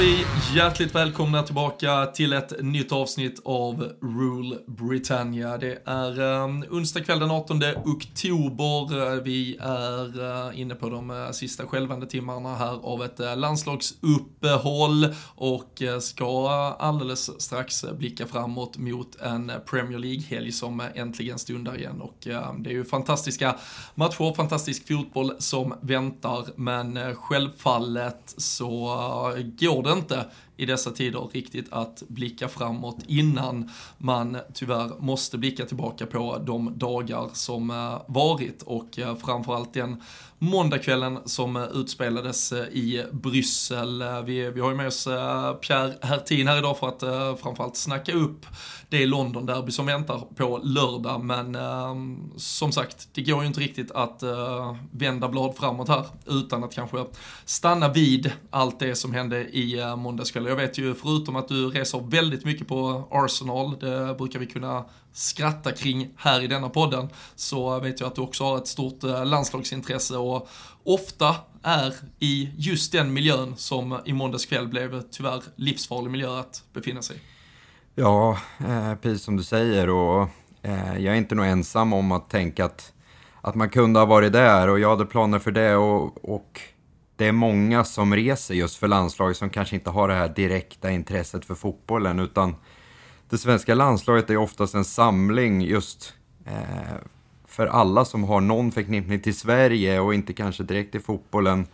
Då säger vi hjärtligt välkomna tillbaka till ett nytt avsnitt av Rule Britannia. Det är um, onsdag kväll den 18 oktober. Vi är uh, inne på de uh, sista skälvande timmarna här av ett uh, landslagsuppehåll och uh, ska alldeles strax blicka framåt mot en Premier League-helg som äntligen stundar igen. Och ehm, det är ju fantastiska matcher, fantastisk fotboll som väntar, men självfallet så går det inte i dessa tider riktigt att blicka framåt innan man tyvärr måste blicka tillbaka på de dagar som eh, varit och eh, framförallt den måndagskvällen som eh, utspelades i Bryssel. Vi, vi har ju med oss Pierre Hertin här idag för att framförallt snacka upp det London-derby som väntar på lördag. Men eh, som sagt, det går ju inte riktigt att eh, vända blad framåt här utan att kanske stanna vid allt det som hände i eh, måndags kväll. Jag vet ju förutom att du reser väldigt mycket på Arsenal, det brukar vi kunna skratta kring här i denna podden, så vet jag att du också har ett stort eh, landslagsintresse och ofta är i just den miljön som i måndags kväll blev tyvärr livsfarlig miljö att befinna sig i. Ja, eh, precis som du säger och eh, jag är inte nog ensam om att tänka att, att man kunde ha varit där och jag hade planer för det och, och det är många som reser just för landslaget som kanske inte har det här direkta intresset för fotbollen utan det svenska landslaget är oftast en samling just eh, för alla som har någon förknippning till Sverige och inte kanske direkt till fotbollen.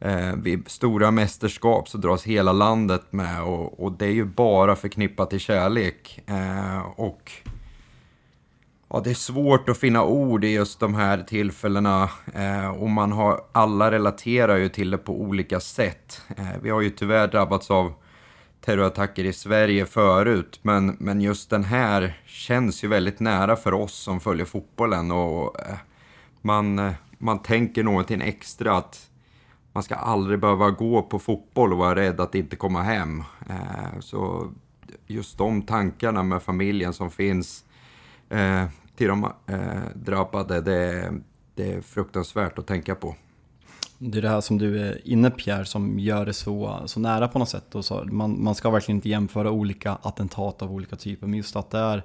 Eh, vid stora mästerskap så dras hela landet med och, och det är ju bara förknippat till kärlek. Eh, och ja, det är svårt att finna ord i just de här tillfällena eh, och man har, alla relaterar ju till det på olika sätt. Eh, vi har ju tyvärr drabbats av terrorattacker i Sverige förut, men, men just den här känns ju väldigt nära för oss som följer fotbollen och eh, man, eh, man tänker någonting extra att man ska aldrig behöva gå på fotboll och vara rädd att inte komma hem. Eh, så just de tankarna med familjen som finns eh, till de eh, drabbade, det, det är fruktansvärt att tänka på. Det är det här som du är inne Pierre som gör det så, så nära på något sätt. Och så, man, man ska verkligen inte jämföra olika attentat av olika typer, men just att det är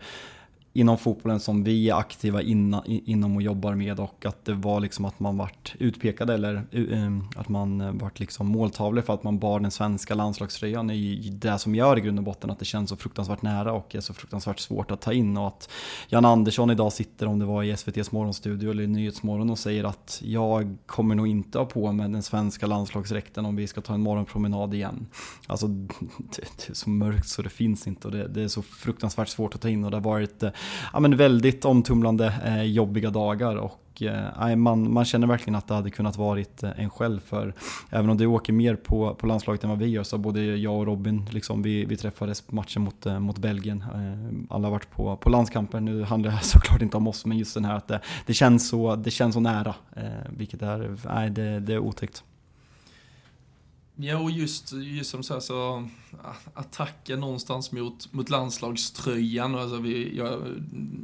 inom fotbollen som vi är aktiva inna, inom och jobbar med och att det var liksom att man vart utpekade eller eh, eh, att man vart liksom måltavlor för att man bar den svenska landslagströjan är ju det som gör i grund och botten att det känns så fruktansvärt nära och är så fruktansvärt svårt att ta in och att Jan Andersson idag sitter, om det var i SVTs morgonstudio eller i Nyhetsmorgon och säger att jag kommer nog inte ha på mig den svenska landslagsdräkten om vi ska ta en morgonpromenad igen. Alltså det, är så mörkt så det finns inte och det, det är så fruktansvärt svårt att ta in och det har varit eh, ja, men väldigt omtumlande, eh, jobbiga dagar. Och eh, man, man känner verkligen att det hade kunnat varit eh, en själv för även om du åker mer på, på landslaget än vad vi gör så både jag och Robin, liksom, vi, vi träffades på matchen mot, eh, mot Belgien. Eh, alla har varit på, på landskamper, nu handlar det såklart inte om oss men just den här att det, det, känns, så, det känns så nära. Vilket är, nej, det, det är otäckt. Ja, och just, just som så, så attacken någonstans mot, mot landslagströjan. Alltså vi, ja,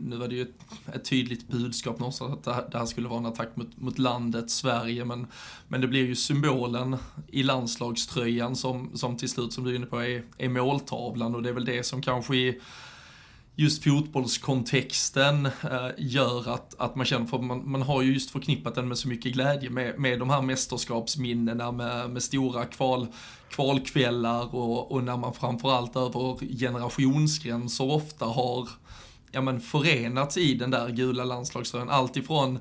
nu var det ju ett, ett tydligt budskap någonstans att det här, det här, skulle vara en attack mot, mot landet Sverige. Men, men det blir ju symbolen i landslagströjan som, som till slut, som du är inne på, är, är måltavlan. Och det är väl det som kanske i just fotbollskontexten eh, gör att, att man känner, för man, man har ju just förknippat den med så mycket glädje med, med de här mästerskapsminnena med, med stora kval, kvalkvällar och, och när man framförallt över generationsgränser ofta har ja, men förenats i den där gula landslagströjan. Alltifrån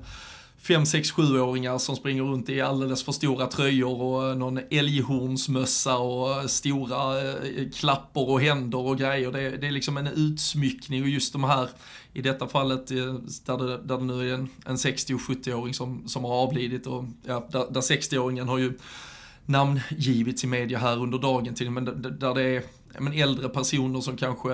fem, sex, sjuåringar som springer runt i alldeles för stora tröjor och eh, någon älghornsmössa och eh, stora eh, klappor och händer och grejer. Det, det är liksom en utsmyckning och just de här, i detta fallet där det, där det nu är en, en 60 och 70-åring som, som har avlidit och ja, där, där 60-åringen har ju namngivits i media här under dagen till, men där det är men äldre personer som kanske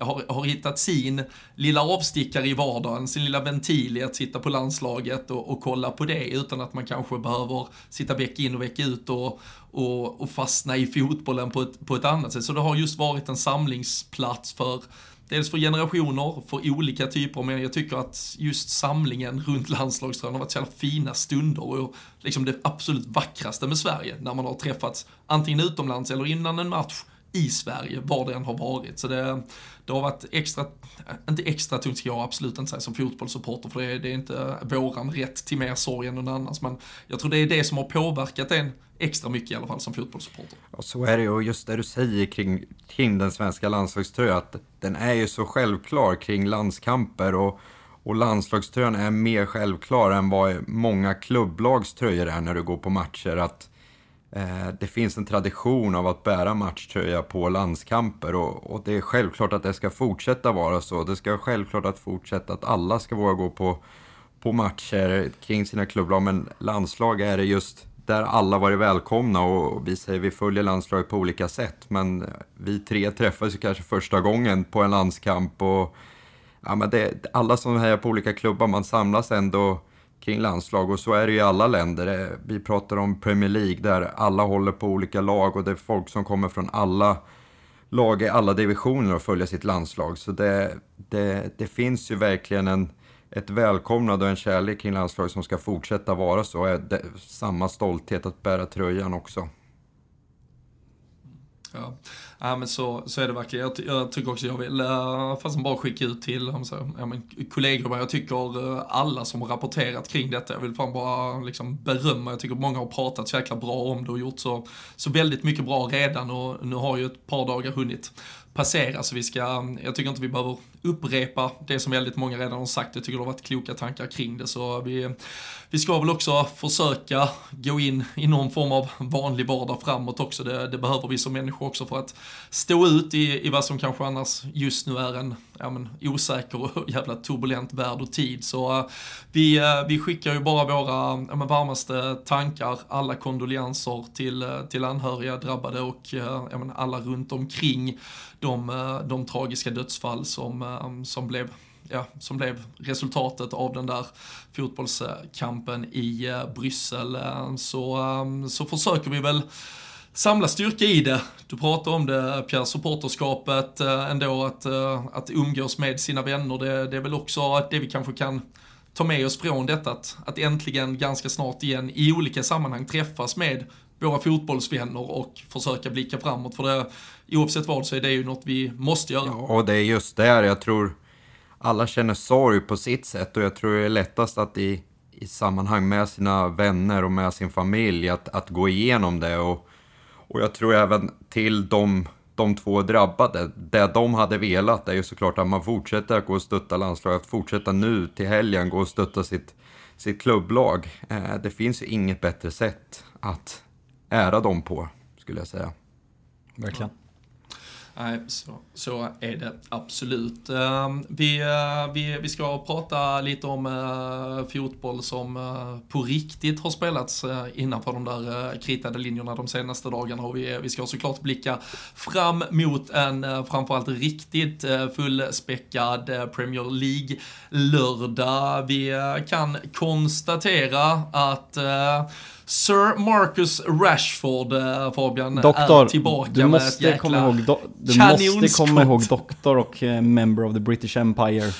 har, har hittat sin lilla avstickare i vardagen, sin lilla ventil i att sitta på landslaget och, och kolla på det utan att man kanske behöver sitta vecka in och vecka ut och, och, och fastna i fotbollen på ett, på ett annat sätt. Så det har just varit en samlingsplats för Dels för generationer, för olika typer, men jag tycker att just samlingen runt landslagströn har varit så jävla fina stunder och liksom det absolut vackraste med Sverige när man har träffats antingen utomlands eller innan en match i Sverige, var det än har varit. Så det, det har varit extra, inte extra tungt ska jag absolut inte säga som fotbollssupporter, för det är, det är inte våran rätt till mer sorg än någon annans, men jag tror det är det som har påverkat en extra mycket i alla fall som fotbollssupporter. Ja, så är det och just det du säger kring, kring den svenska landslagströjan, att den är ju så självklar kring landskamper och, och landslagströjan är mer självklar än vad många klubblags tröjor är när du går på matcher. Att Eh, det finns en tradition av att bära matchtröja på landskamper och, och, det är självklart att det ska fortsätta vara så. Det ska självklart att fortsätta att alla ska våga gå på, på matcher kring sina klubblag, men landslag är det just där alla varit välkomna och vi säger vi följer landslaget på olika sätt, men vi tre träffas ju kanske första gången på en landskamp och ja, men det, alla som hejar på olika klubbar, man samlas ändå kring landslag och så är det ju i alla länder. Eh, vi pratar om Premier League där alla håller på olika lag och det är folk som kommer från alla lag i alla divisioner och följer sitt landslag. Så det, det, det finns ju verkligen en, ett välkomnande och en kärlek kring landslaget som ska fortsätta vara så. Det, samma stolthet att bära tröjan också. Ja. Ja men så, så är det verkligen. Jag, jag tycker också jag vill eh, fast bara skicka ut till så, ja, men, kollegor, men jag tycker eh, alla som har rapporterat kring detta, jag vill fan bara liksom berömma, jag tycker många har pratat så jäkla bra om det och gjort så, så väldigt mycket bra redan och nu har ju ett par dagar hunnit passera så vi ska, um, jag tycker inte vi behöver upprepa det som väldigt många redan har sagt. Jag tycker det har varit kloka tankar kring det så vi, vi ska väl också försöka gå in i någon form av vanlig vardag framåt också. Det, det behöver vi som människor också för att stå ut i, i vad som kanske annars just nu är en ja, men, osäker och jävla turbulent värld och tid. Så uh, vi, uh, vi skickar ju bara våra ja, men, varmaste tankar, alla kondolenser till, uh, till anhöriga drabbade och ja, men, alla runt omkring de, de tragiska dödsfall som, som blev ja, som blev resultatet av den där fotbollskampen i Bryssel. Så, så försöker vi väl samla styrka i det. Du pratar om det Pierre, supporterskapet eh, ändå, att, eh, att umgås med sina vänner. Det, det är väl också det vi kanske kan ta med oss från detta, att, att äntligen ganska snart igen i olika sammanhang träffas med våra fotbollsvänner och försöka blicka framåt. För det, oavsett vad så är det ju något vi måste göra. Ja, och det är just där jag tror alla känner sorg på sitt sätt och jag tror det är lättast att i, i sammanhang med sina vänner och med sin familj att, att gå igenom det och och jag tror även till de, de två drabbade, det de hade velat är ju såklart att man fortsätter att gå och stötta landslaget, att fortsätta nu till helgen gå och stötta sitt, sitt klubblag. Eh, det finns ju inget bättre sätt att ära dem på, skulle jag säga. Verkligen. Nej, så, så är det absolut. Ehm, vi, eh, vi, vi ska prata lite om uh, fotboll som på riktigt har spelats innanför de där kritade linjerna de senaste dagarna och vi, vi ska såklart blicka fram mot en framförallt riktigt fullspäckad Premier League-lördag. Vi kan konstatera att Sir Marcus Rashford, Fabian, doktor, är tillbaka du måste med ett komma ihåg, do, Du måste komma ihåg Doktor och uh, Member of the British Empire.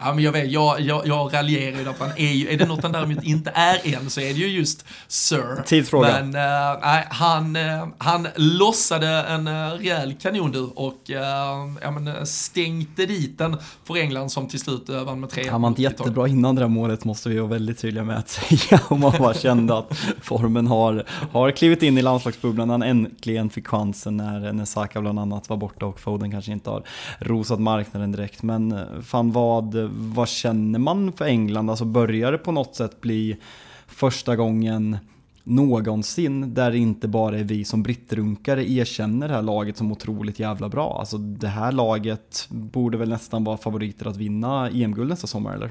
Ja, men jag vet, jag, jag, jag raljerar ju därför han är ju, är det något han däremot inte är än så är det ju just Sir. Tidsfråga. Men uh, nej, han, uh, han lossade en uh, rejäl kanon du och uh, ja, men, stänkte dit den för England som till slut uh, vann med 3 Han var inte jättebra innan det där målet måste vi vara väldigt tydliga med att säga. Om man bara kände att formen har, har klivit in i landslagsbubblan. Han äntligen fick chansen när, när Saka bland annat var borta och Foden kanske inte har rosat marknaden direkt. Men fan vad vad känner man för England? Alltså börjar det på något sätt bli första gången någonsin där det inte bara är vi som brittrunkare erkänner det här laget som otroligt jävla bra. Alltså det här laget borde väl nästan vara favoriter att vinna EM-guld nästa sommar eller?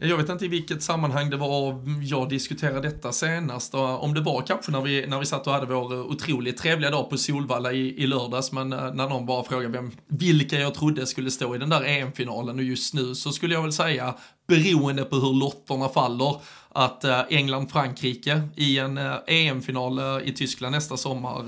Jag vet inte i vilket sammanhang det var jag diskuterade detta senast. Om det var kanske när vi, när vi satt och hade vår otroligt trevliga dag på Solvalla i, i lördags. Men eh, när någon bara frågade vem, vilka jag trodde skulle stå i den där EM-finalen. Och just nu så skulle jag väl säga, beroende på hur lotterna faller, att eh, England-Frankrike i en eh, EM-final i Tyskland nästa sommar,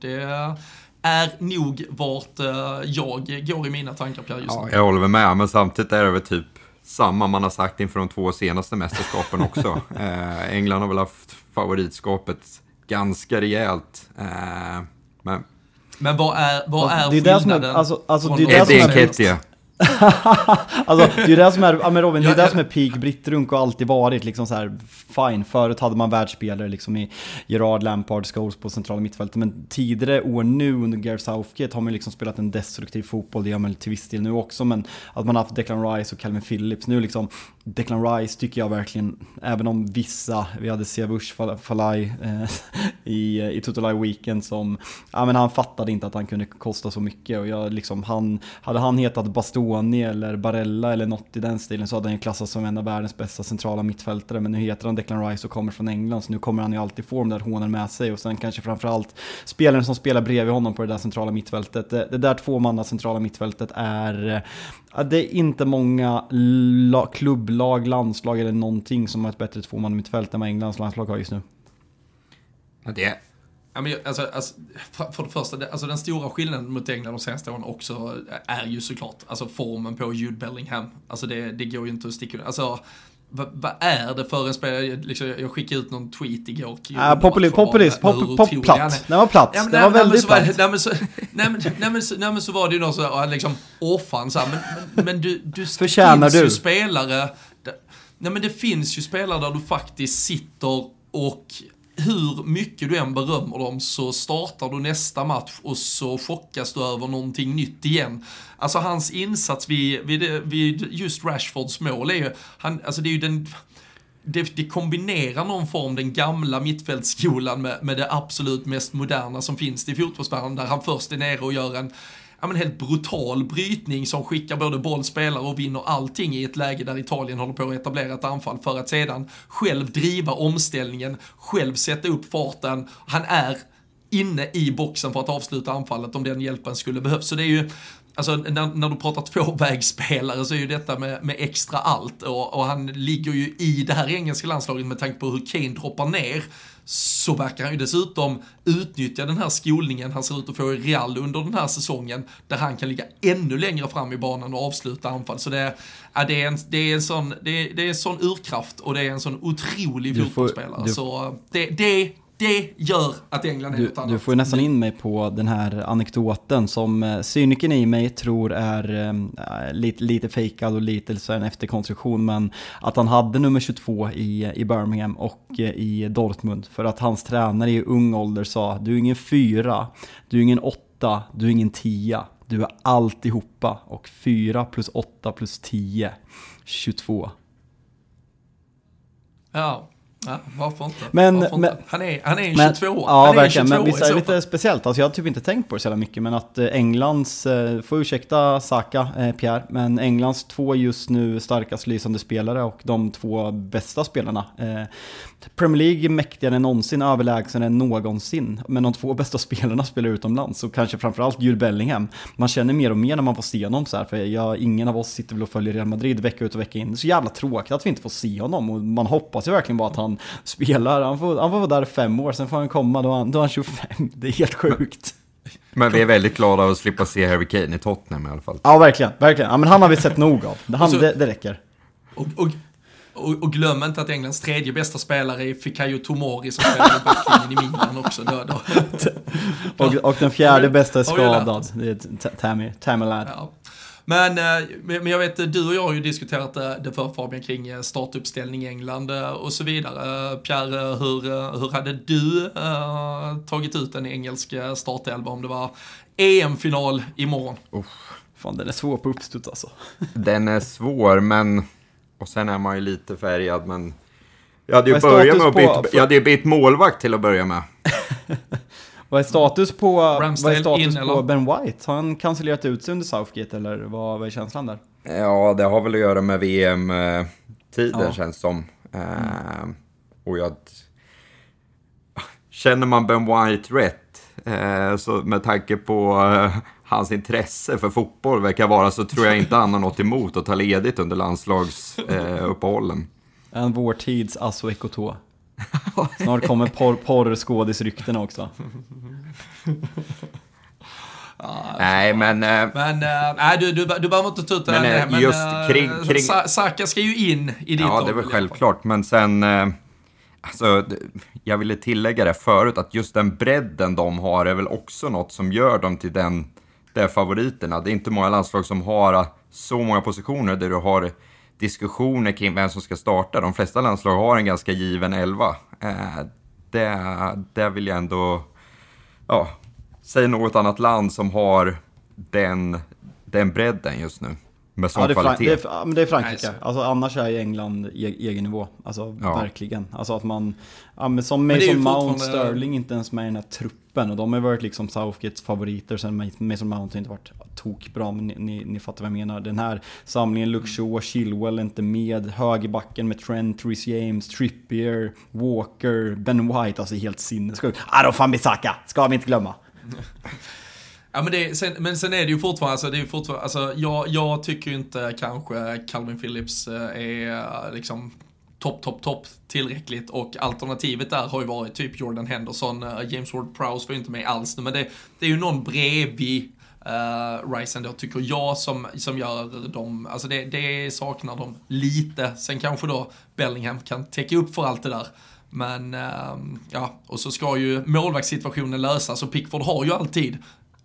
det är nog vart jag går i mina tankar Pierre just nu. Ja, jag håller väl med, men samtidigt är det väl typ samma man har sagt inför de två senaste mästerskapen också. eh, England har väl haft favoritskapet ganska rejält. Eh, men... men vad är, vad är det är skillnaden? Det är, alltså, alltså, det är det som är, alltså det är det som är, ja men Robin, det är det som är peak brittrunk och alltid varit liksom så här, fine. Förut hade man världsspelare liksom i Gerard, Lampard, Scholes på centrala mittfältet. Men tidigare år nu under Gareth Southgate har man liksom spelat en destruktiv fotboll. Det gör man till viss del nu också. Men att man har haft Declan Rice och Calvin Phillips. Nu liksom, Declan Rice tycker jag verkligen, även om vissa, vi hade Siavush Falai eh, i, i Tutolai Weekend som, ja men han fattade inte att han kunde kosta så mycket. Och jag liksom, han, hade han hetat Bastoni eller Barella eller något i den stilen så hade han ju klassats som en av världens bästa centrala mittfältare. Men nu heter han Declan Rice och kommer från England, så nu kommer han ju alltid få de där hånen med sig. Och sen kanske framförallt spelaren som spelar bredvid honom på det där centrala mittfältet. Det, det där tvåmanna centrala mittfältet är, det är inte många la, klubblag, landslag eller någonting som har ett bättre tvåmanna mittfält än vad Englands landslag har just nu. Ja, det Ja, men alltså, alltså, för det första, alltså den stora skillnaden mot England de senaste åren också är ju såklart alltså formen på Jude Bellingham. Alltså det, det går ju inte att sticka Alltså vad, vad, är det för en spelare? Liksom, jag skickade ut någon tweet igår. Ah, populist, populist, pop, pop, platt. Den var platt. Ja, den var väldigt platt. Nej men, så, nej, men, nej, men, nej men så var det ju någon så liksom, åh fan så här, men, men, men du, du Förtjänar finns du? ju spelare, nej men det finns ju spelare där du faktiskt sitter och hur mycket du än berömmer dem så startar du nästa match och så chockas du över någonting nytt igen. Alltså hans insats vid, vid, vid just Rashfords mål är ju, han, alltså det är ju den det, det, kombinerar någon form, den gamla mittfältsskolan med, med det absolut mest moderna som finns i fotbollsvärlden, där han först är nere och gör en ja, men helt brutal brytning som skickar både boll, spelare och vinner allting i ett läge där Italien håller på att etablera ett anfall för att sedan själv driva omställningen, själv sätta upp farten. Han är inne i boxen för att avsluta anfallet om den hjälpen skulle behövas. Så det är ju, Alltså när, när du pratar tvåvägsspelare så är ju detta med, med extra allt och, och, han ligger ju i det här engelska landslaget med tanke på hur Kane droppar ner så verkar han ju dessutom utnyttja den här skolningen han ser ut att få i Real under den här säsongen, där han kan ligga ännu längre fram i banan och avsluta anfall. Så det, ja, det, är, en, det, är, en sån, det, är, det är en sån urkraft och det är en sån otrolig fotbollsspelare. Så det, det det gör att England är du, något annat. Du får ju nästan in mig på den här anekdoten som eh, cynikern i mig tror är äh, lite, lite fejkad och lite så en efterkonstruktion. Men att han hade nummer 22 i, i Birmingham och äh, i Dortmund. För att hans tränare i ung ålder sa, du är ingen fyra, du är ingen åtta, du är ingen tia. Du är alltihopa och 4 plus 8 plus 10, 22. Ja, Ja, varför inte? Men- varför men- inte? Han är, han är en Men, 22 ja, han är verkligen. 22 Men visst är det så lite speciellt. Alltså, jag har typ inte tänkt på det så jävla mycket. Men att eh, Englands, eh, får ursäkta Saka, eh, Pierre, men Englands två just nu starkast lysande spelare och de två bästa spelarna. Eh, Premier League är mäktigare än någonsin, överlägsen än någonsin. Men de två bästa spelarna spelar utomlands. Och kanske framförallt Jude Bellingham. Man känner mer och mer när man får se honom så här. För jag, ingen av oss sitter väl och följer Real Madrid vecka ut och vecka in. Det är så jävla tråkigt att vi inte får se honom. Och man hoppas ju verkligen bara att han spelar. Han får, han får vara där fem år, sen får han komma, då han, då han 25. Det är helt sjukt. Men vi är väldigt glada att slippa se Harry Kane i Tottenham i alla fall. Ja, verkligen. verkligen. Ja, men han har vi sett nog av. Han, Och så- det, det räcker. Och, och, och, och glöm inte att Englands tredje bästa spelare är Fikayo Tomori som spelar i backlinjen i Milan också. Då, då. Och, och den fjärde bästa är skadad. Det är Tammy, Tammy Ladd. Ja. Men, eh, men jag vet, du och jag har ju diskuterat det, det för Fabian kring eh, startuppställning i England eh, och så vidare. Eh, Pierre, eh, hur, eh, hur hade du eh, tagit ut en engelsk eh, startelva om det var EM-final imorgon? Fan, den är svår på uppstuds alltså. Den är svår, men... Och sen är man ju lite färgad, men... Jag hade ju börjat med att byta, jag hade ju bytt målvakt till att börja med. Vad är status på, vad är status in, på? Ben White? Har han cancellerat ut sig under Southgate eller vad, vad är känslan där? Ja, det har väl att göra med VM-tiden Ja. känns som. Eh, och jag... Känner man Ben White rätt, eh, så med tanke på eh, hans intresse för fotboll verkar vara, så tror jag inte han har något emot att ta ledigt under landslagsuppehållen. Eh, uppehållen. En vår tids Asso Ekoto. Snart kommer porr, porrskådisryktena också. Nej, men... Eh, Men eh, nej, du, du, du behöver inte ta ut den Men, än, eh, just eh, kring- kring- Sa- Saka ska ju in i ditt Ja, det är väl självklart. Men sen, alltså, jag ville tillägga det förut, att just den bredden de har är väl också något som gör dem till den, de favoriterna. Det är inte många landslag som har så många positioner där du har diskussioner kring vem som ska starta. De flesta landslag har en ganska given elva. Eh, det, det vill jag ändå, ja, säg något annat land som har den, den bredden just nu. Med sån Ja, det är, kvalitet. det, är, men det är Frankrike. Alltså, annars är ju England e egen nivå. Alltså Ja. verkligen. Alltså att man, ja, men som Mason Mount, fortfarande- Sterling inte ens med i den här truppen. Och de har varit liksom Southgates favoriter sen Mason Mount har inte varit tokbra. Men ni, ni, ni fattar vad jag menar. Den här samlingen, Shaw, Chilwell är inte med. Högerbacken med Trent, Reece James, Trippier, Walker, Ben White. Alltså helt sinnessjukt. Aaron Fambisaka, ska vi inte glömma. Ja, men, det, sen, men sen är det ju fortfarande, alltså, det är fortfarande alltså, jag, jag tycker ju inte kanske Calvin Phillips eh, är eh, liksom topp, topp, topp tillräckligt och alternativet där har ju varit typ Jordan Henderson, eh, James Ward-Prowse var ju inte med alls nu, men det, det är ju någon bredvid uh, Rice ändå, tycker jag, som, som gör dem, alltså det, det saknar de lite. Sen kanske då Bellingham kan täcka upp för allt det där. Men ehm, ja, och så ska ju målvaktssituationen lösas och Pickford har ju alltid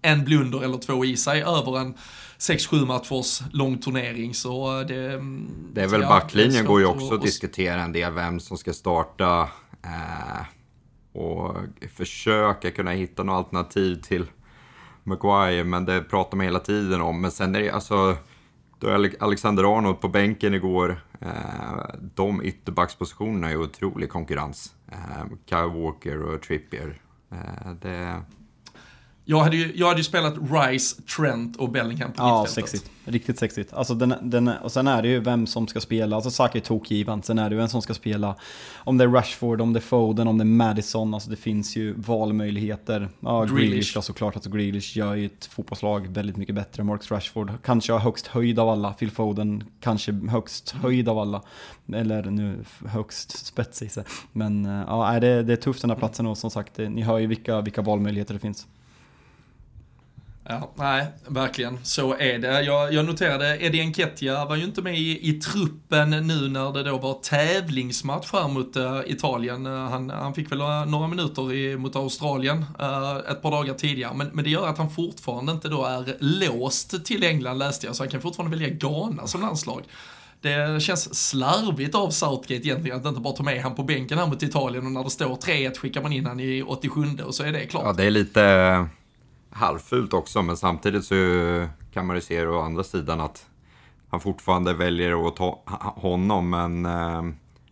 en blunder eller två i sig över en 6-7 matchers lång turnering. Så det, Det är väl ja, backlinjen går ju också att att- diskutera en del vem som ska starta. Eh, och försöka kunna hitta något alternativ till Maguire, men det pratar man hela tiden om. Men sen är det alltså, då är Ale- Alexander Arnold på bänken igår. Eh, de ytterbackspositionerna är otrolig konkurrens. Eh, Kyle Walker och Trippier. Eh, det, Jag hade, ju, jag hade ju spelat Rice, Trent och Bellingham på Ja, mittfältet. sexigt. Riktigt sexigt. Alltså den, den, och sen är det ju vem som ska spela. Alltså Saka är tokgiven. Sen är det ju vem som ska spela. Om det är Rashford, om det är Foden, om det är Madison. Alltså det finns ju valmöjligheter. Ja, Grealish. Grealish. Såklart. Alltså Grealish gör ju ett fotbollslag väldigt mycket bättre. Marcus Rashford kanske har högst höjd av alla. Phil Foden kanske högst höjd av alla. Eller nu högst spetsig. så. Men eh, ja, det, det är tufft den här platsen och som sagt, det, ni hör ju vilka, vilka valmöjligheter det finns. Ja, nej, verkligen. Så är det. Jag, jag noterade, Eddie Enketia var ju inte med i, i truppen nu när det då var tävlingsmatch här mot uh, Italien. Uh, han, han fick väl några minuter i, mot Australien uh, ett par dagar tidigare. Men, men det gör att han fortfarande inte då är låst till England läste jag, så han kan fortfarande välja Ghana som landslag. Det känns slarvigt av Southgate egentligen att inte bara ta med han på bänken här mot Italien och när det står 3-1 skickar man in han i 87 och så är det klart. ja, det är lite halvfult också, men samtidigt så kan man ju se å andra sidan att han fortfarande väljer att ta honom, men eh,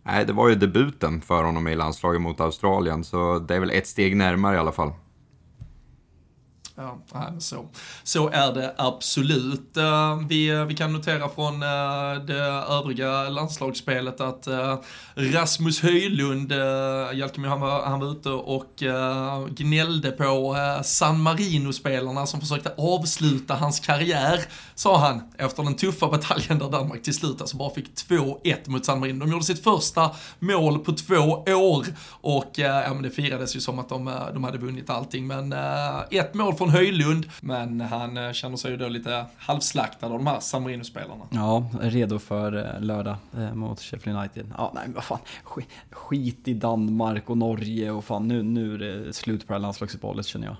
Nej, det var ju debuten för honom i landslaget mot Australien, så det är väl ett steg närmare i alla fall. Ja, så, så är det absolut. Eh, vi, eh, vi kan notera från eh, det övriga landslagsspelet att Rasmus Höjlund, Jalkemi, han var, han var ute och gnällde på San Marino-spelarna som försökte avsluta hans karriär, sa han, efter den tuffa bataljen där Danmark till slut alltså bara fick 2-1 mot San Marino. De gjorde sitt första mål på två år och ja, men det firades ju som att de, de hade vunnit allting, men ett mål från Höjlund, men han eh, känner sig ju då lite halvslaktad av de här Samarino-spelarna. Ja, redo för eh, lördag eh, mot Sheffield United. Ja, nej men vad fan, skit i Danmark och Norge och fan nu, nu är det slut på det här landslagsuppehållet känner jag.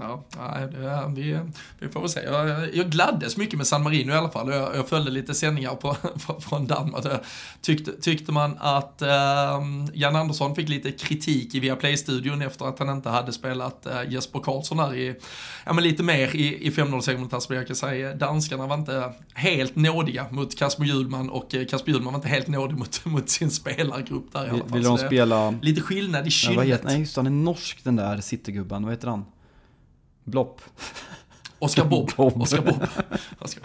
Ja, det, vi, vi får väl se. Jag, jag gladdes mycket med San Marino i alla fall. Jag, jag följde lite sändningar på, från Danmark. Tyckte, tyckte man att eh, Jan Andersson fick lite kritik i Viaplay-studion efter att han inte hade spelat eh, Jesper Karlsson här i, ja men lite mer i, i 5-0-segern mot Asperger. Jag kan säga danskarna var inte helt nådiga mot Kasper Hjulman och eh, Kasper Hjulman var inte helt nådig mot, mot sin spelargrupp där i alla fall. Vill de spela... Lite skillnad i kynnet. Nej, just han är norsk den där citygubben. Vad heter han? Blopp. Oskar Bob. Bob. Oscar Bob. Oscar.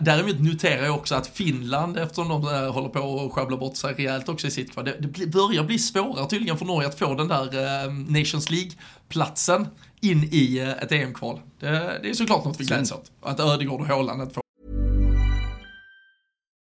Däremot noterar jag också att Finland, eftersom de eh, håller på att sjabbla bort sig rejält också i sitt kvar, det, det börjar bli svårare tydligen för Norge att få den där eh, Nations League-platsen in i eh, ett EM-kval. Det, det, är såklart något vi gläds åt. Att Ödegård och Haaland får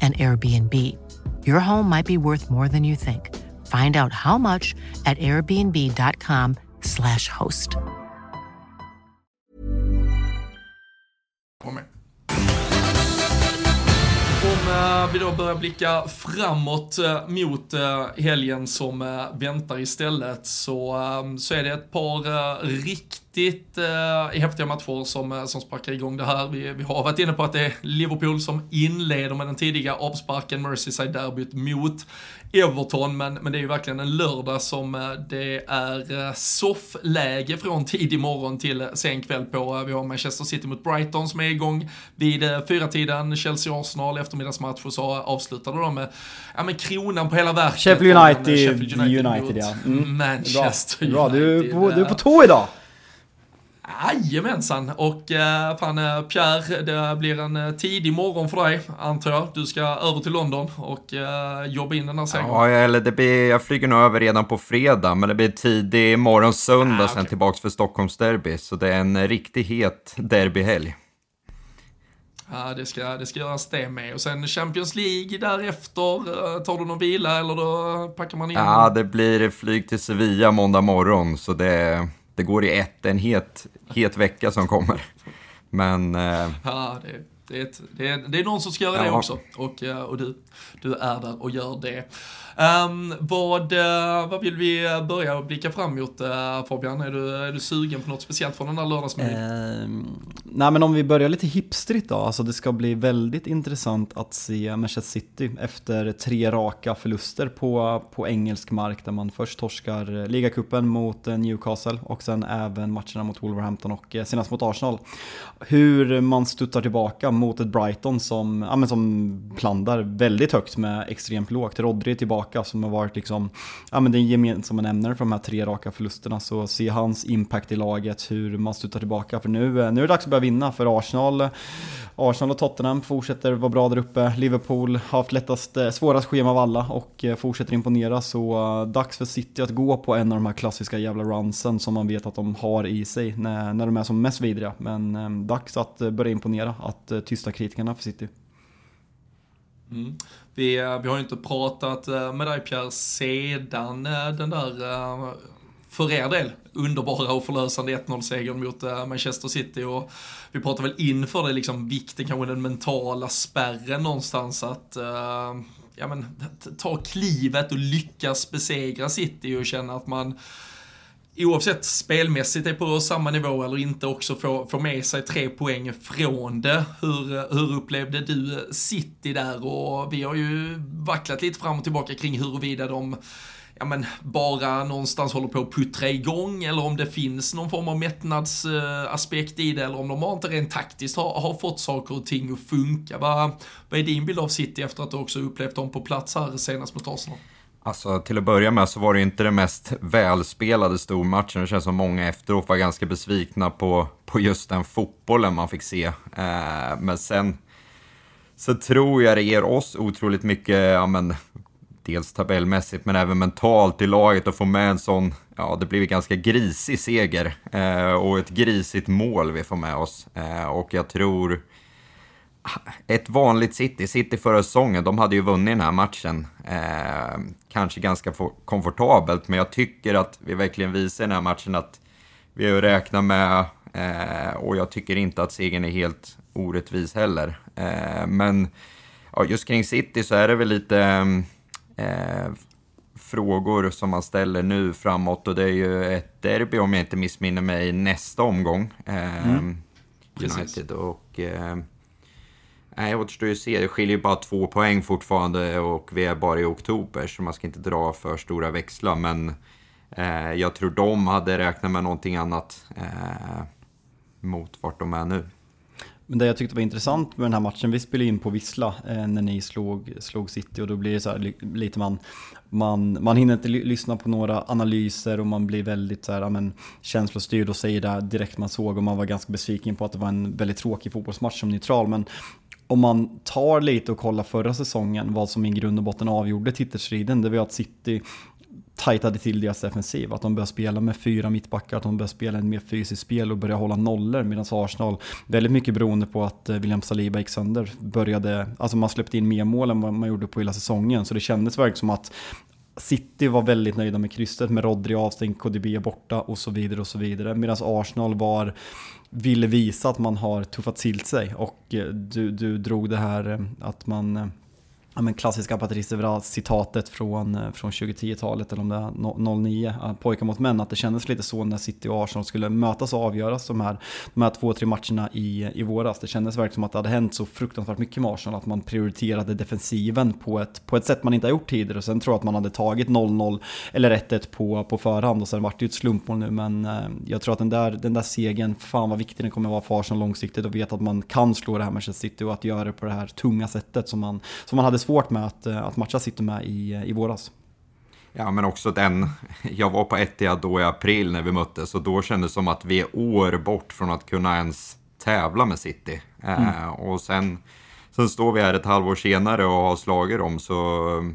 an Airbnb. Your home might be worth more than you think. Find out how much at airbnb.com slash host. Om uh, vi då börjar blicka framåt uh, mot uh, helgen som väntar istället så, så är det ett par riktigt riktigt eh, häftiga matcher som, eh, som sparkar igång det här. Vi, vi har varit inne på att det är Liverpool som inleder med den tidiga avsparken, Merseyside-derbyt mot Everton, men, men det är ju verkligen en lördag som eh, det är eh, soffläge från tidig morgon till sen kväll på. Vi har Manchester City mot Brighton som är igång vid fyra tiden Chelsea-Arsenal eftermiddagsmatch och så avslutade de med, ja men kronan på hela verket. Sheffield United, Sheffield United, United ja. Mm. Manchester Bra. Bra. Du, är på, du är på tå idag. Jajamensan, och eh, fan eh, Pierre, det blir en eh, tidig morgon för dig, antar jag. Du ska över till London och jobba in den här segern. Ja, eller det blir, jag flyger nog över redan på fredag, men det blir tidig morgon söndag, ah, okay. sen tillbaks för Stockholms derby. Så det är en riktigt het derbyhelg. Ja, det ska, det ska göras det med. Och sen Champions League därefter, tar du någon vila eller då packar man in? Ja, det blir flyg till Sevilla måndag morgon, så det det går i ett, en het, het vecka som kommer. Men... Eh, ja, det, Det är, ett, det, är, det är någon som ska göra ja. det också. Och, eh, och du, du är där och gör det. Um, vad, uh, vad vill vi börja blicka fram uh, eh, Fabian? Är du, är du sugen på något speciellt från den där lördagsmenyn? Uh, ehm, nej men om vi börjar lite hipstrigt då. Alltså det ska bli väldigt intressant att se Manchester City efter tre raka förluster på, på engelsk mark där man först torskar ligacupen mot eh, Newcastle och sen även matcherna mot Wolverhampton och senast mot Arsenal. Hur man stuttar tillbaka mot ett Brighton som, ja, men som plandar väldigt högt med extremt lågt. Rodri är tillbaka som har varit liksom, ja, men den gemensamma nämnaren för de här tre raka förlusterna. Så se hans impact i laget, hur man stuttar tillbaka. För nu, eh, nu är det dags att börja vinna för Arsenal. Eh, Arsenal och Tottenham fortsätter vara bra där uppe. Liverpool har haft lättast, eh, svårast schema av alla och fortsätter imponera. Så dags för City att gå på en av de här klassiska jävla runsen som man vet att de har i sig när, när de är som mest vidriga. Men dags att börja imponera, att tysta kritikerna för City. Mm. Vi, eh, vi har ju inte pratat eh, med dig Pierre sedan eh, den där, för er del, underbara och förlösande 1-0-segern mot Manchester City. Och vi pratar väl inför det, liksom vikten, kanske den mentala spärren någonstans att uh, ja, men, ta klivet och lyckas besegra City och känna att man oavsett spelmässigt är på samma nivå eller inte också få, få med sig tre poäng från det. Hur, hur upplevde du City där? Och vi har ju vacklat lite fram och tillbaka kring huruvida de ja men, bara någonstans håller på att puttra igång eller om det finns någon form av mättnadsaspekt i det eller om de har inte rent taktiskt har, har fått saker och ting att funka. Vad, vad är din bild av City efter att du också upplevt dem på plats här senast mot Arsenal? Alltså till att börja med så var det inte den mest välspelade stormatchen. Det känns som många efteråt var ganska besvikna på, på just den fotbollen man fick se. Eh, men sen så tror jag det ger oss otroligt mycket ja, men, dels tabellmässigt men även mentalt i laget att få med en sån, ja det blir en ganska grisig seger eh, och ett grisigt mål vi får med oss. Eh, och jag tror, ett vanligt City, City förra säsongen, de hade ju vunnit den här matchen. Eh, kanske ganska komfortabelt, men jag tycker att vi verkligen visar i den här matchen att vi har räknat med, eh, och jag tycker inte att segern är helt orättvis heller. Eh, men ja, just kring City så är det väl lite eh, frågor som man ställer nu framåt och det är ju ett derby om jag inte missminner mig nästa omgång. Eh, mm. United och... Nej, återstår ju att se. Det skiljer ju bara två poäng fortfarande och vi är bara i oktober så man ska inte dra för stora växlar. Men eh, jag tror de hade räknat med någonting annat eh, mot vart de är nu. Men det jag tyckte var intressant med den här matchen, vi spelade in på Vissla eh, när ni slog, slog City och då blir det så här, lite man, man, man hinner inte lyssna på några analyser och man blir väldigt så här, ja, men, känslostyrd och säger det direkt man såg och man var ganska besviken på att det var en väldigt tråkig fotbollsmatch som neutral. Men om man tar lite och kollar förra säsongen, vad som i grund och botten avgjorde titelstriden, det var att City tajtade till deras defensiv. Att de började spela med fyra mittbackar, att de började spela ett mer fysiskt spel och började hålla nollor. Medan Arsenal, väldigt mycket beroende på att eh, William Saliba gick sönder, började, alltså man släppte in mer mål än vad man gjorde på hela säsongen. Så det kändes verkligen som att City var väldigt nöjda med krysset med Rodri avstängd, KDB borta och så vidare och så vidare. Medan Arsenal var ville visa att man har tuffat till sig och eh, du, du drog det här eh, att man eh, ja, men klassiska Patrice Evra-citatet från, eh, från 2010-talet, eller om det är 09, eh, pojkar mot män, att det kändes lite så när City och Arsenal skulle mötas och avgöras de här, de här två, tre matcherna i, i våras. Det kändes verkligen som att det hade hänt så fruktansvärt mycket med Arsenal, att man prioriterade defensiven på ett, på ett sätt man inte har gjort tidigare. Och sen tror jag att man hade tagit 0-0 eller 1-1 på, på förhand och sen vart det ju ett slumpmål nu, men eh, jag tror att den där, den där segern, fan vad viktig den kommer vara för Arsenal långsiktigt och veta att man kan slå det här Manchester City och att göra det på det här tunga sättet som man, som man hade svårt med att, eh, att matcha City med i, i våras. Ja, men också den, jag var på Etihad då i april när vi möttes och då kändes det som att vi är år bort från att kunna ens tävla med City. Eh, mm. Eh, och sen, sen står vi här ett halvår senare och har slagit dem så,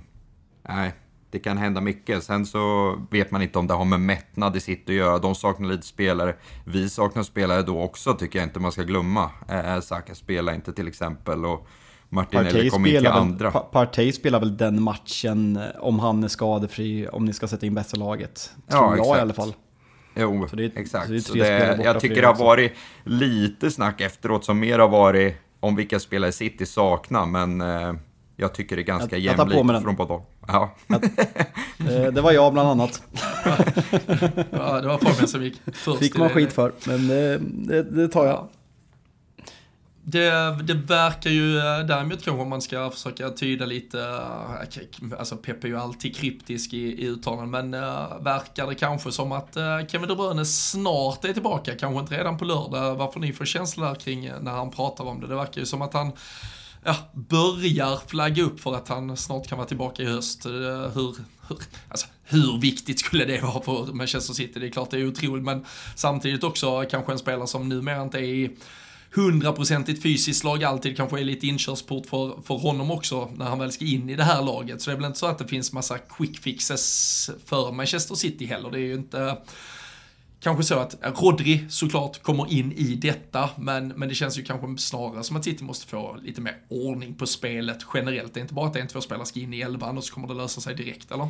nej, det kan hända mycket. Sen så vet man inte om det har med mättnad i City att göra. De saknar lite spelare. Vi saknar spelare då också, tycker jag inte man ska glömma. Eh, Saka spelar inte till exempel. Och, Martinelli kom in till andra. Partey spelar väl den matchen eh, om han är skadefri, om ni ska sätta in bästa laget. Tror ja, jag i alla fall. Jo, det, exakt. Så det, så det jag tycker det har varit lite snack efteråt som mer har varit om vilka spelare City saknar, men eh, jag tycker det är ganska jag, jag jämlikt från båda ja. Eh, det var jag bland annat. ja, det var Fabian som gick först. Fick man skit för, men det, det, det tar jag. Det, det verkar ju eh, däremot kanske om man ska försöka tyda lite, eh, alltså Pepe är ju alltid kryptisk i, i uttalanden, men äh, verkar det kanske som att äh, Kevin De Bruyne snart är tillbaka, kanske inte redan på lördag, varför ni får känsla kring när han pratar om det. Det verkar ju som att han ja, börjar flagga upp för att han snart kan vara tillbaka i höst. Hur, hur, alltså, hur viktigt skulle det vara för Manchester City? Det är klart det är otroligt, men samtidigt också kanske en spelare som numera inte är i hundraprocentigt fysiskt lag alltid kanske är lite inkörsport för, för honom också när han väl ska in i det här laget. Så det är väl inte så att det finns massa quick fixes för Manchester City heller. Det är ju inte kanske så att Rodri såklart kommer in i detta, men, men det känns ju kanske snarare som att City måste få lite mer ordning på spelet generellt. Det är inte bara att en, två spelare ska in i elvan och så kommer det lösa sig direkt, eller?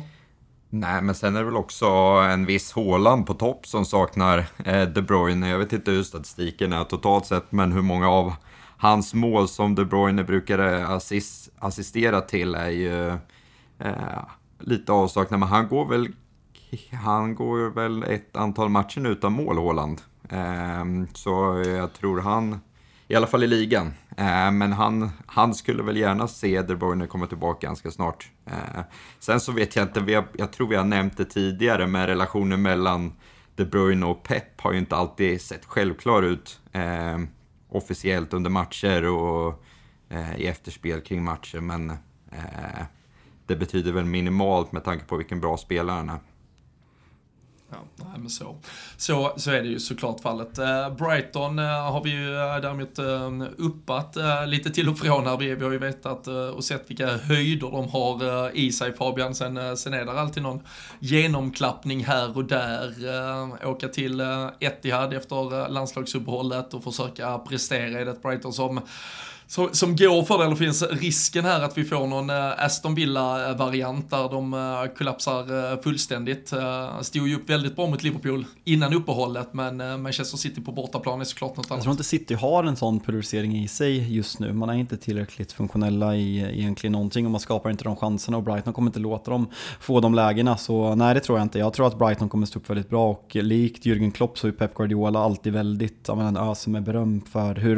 Nej, men sen är det väl också en viss Håland på topp som saknar eh, De Bruyne. Jag vet inte hur statistiken är totalt sett, men hur många av hans mål som De Bruyne brukar assist, assistera till är ju eh, lite avsaknad. Men han går väl han går väl ett antal matcher utan mål, Håland. Eh, så jag tror han, i alla fall i ligan. Eh, men han, han skulle väl gärna se De Bruyne komma tillbaka ganska snart. Eh, sen så vet jag inte, vi har, jag tror vi har nämnt det tidigare, men relationen mellan De Bruyne och Pep har ju inte alltid sett självklar ut eh, officiellt under matcher och eh, i efterspel kring matcher. Men eh, det betyder väl minimalt med tanke på vilken bra spelare han är. Ja, nej, men så. så. Så är det ju såklart fallet. Eh, Brighton eh, har vi ju eh, däremot uppat lite till och från här. Vi, vi har ju vetat och sett vilka höjder de har i sig Fabian. Sen, sen är det alltid någon genomklappning här och där. åka till Etihad efter landslagsuppehållet och försöka prestera i det Brighton som som, som går för det, eller finns risken här att vi får någon uh, Aston Villa-variant där de uh, kollapsar uh, fullständigt. Stod ju upp väldigt bra mot Liverpool innan uppehållet, men Manchester City på bortaplan är såklart något annat. Jag tror inte City har en sån pulverisering i sig just nu. Man är inte tillräckligt funktionella i egentligen någonting och man skapar inte de chanserna och Brighton kommer inte låta dem få de lägena. Så nej, det tror jag inte. Jag tror att Brighton kommer stå upp väldigt bra och likt Jürgen Klopp så är Pep Guardiola alltid väldigt, jag menar, öser med beröm för hur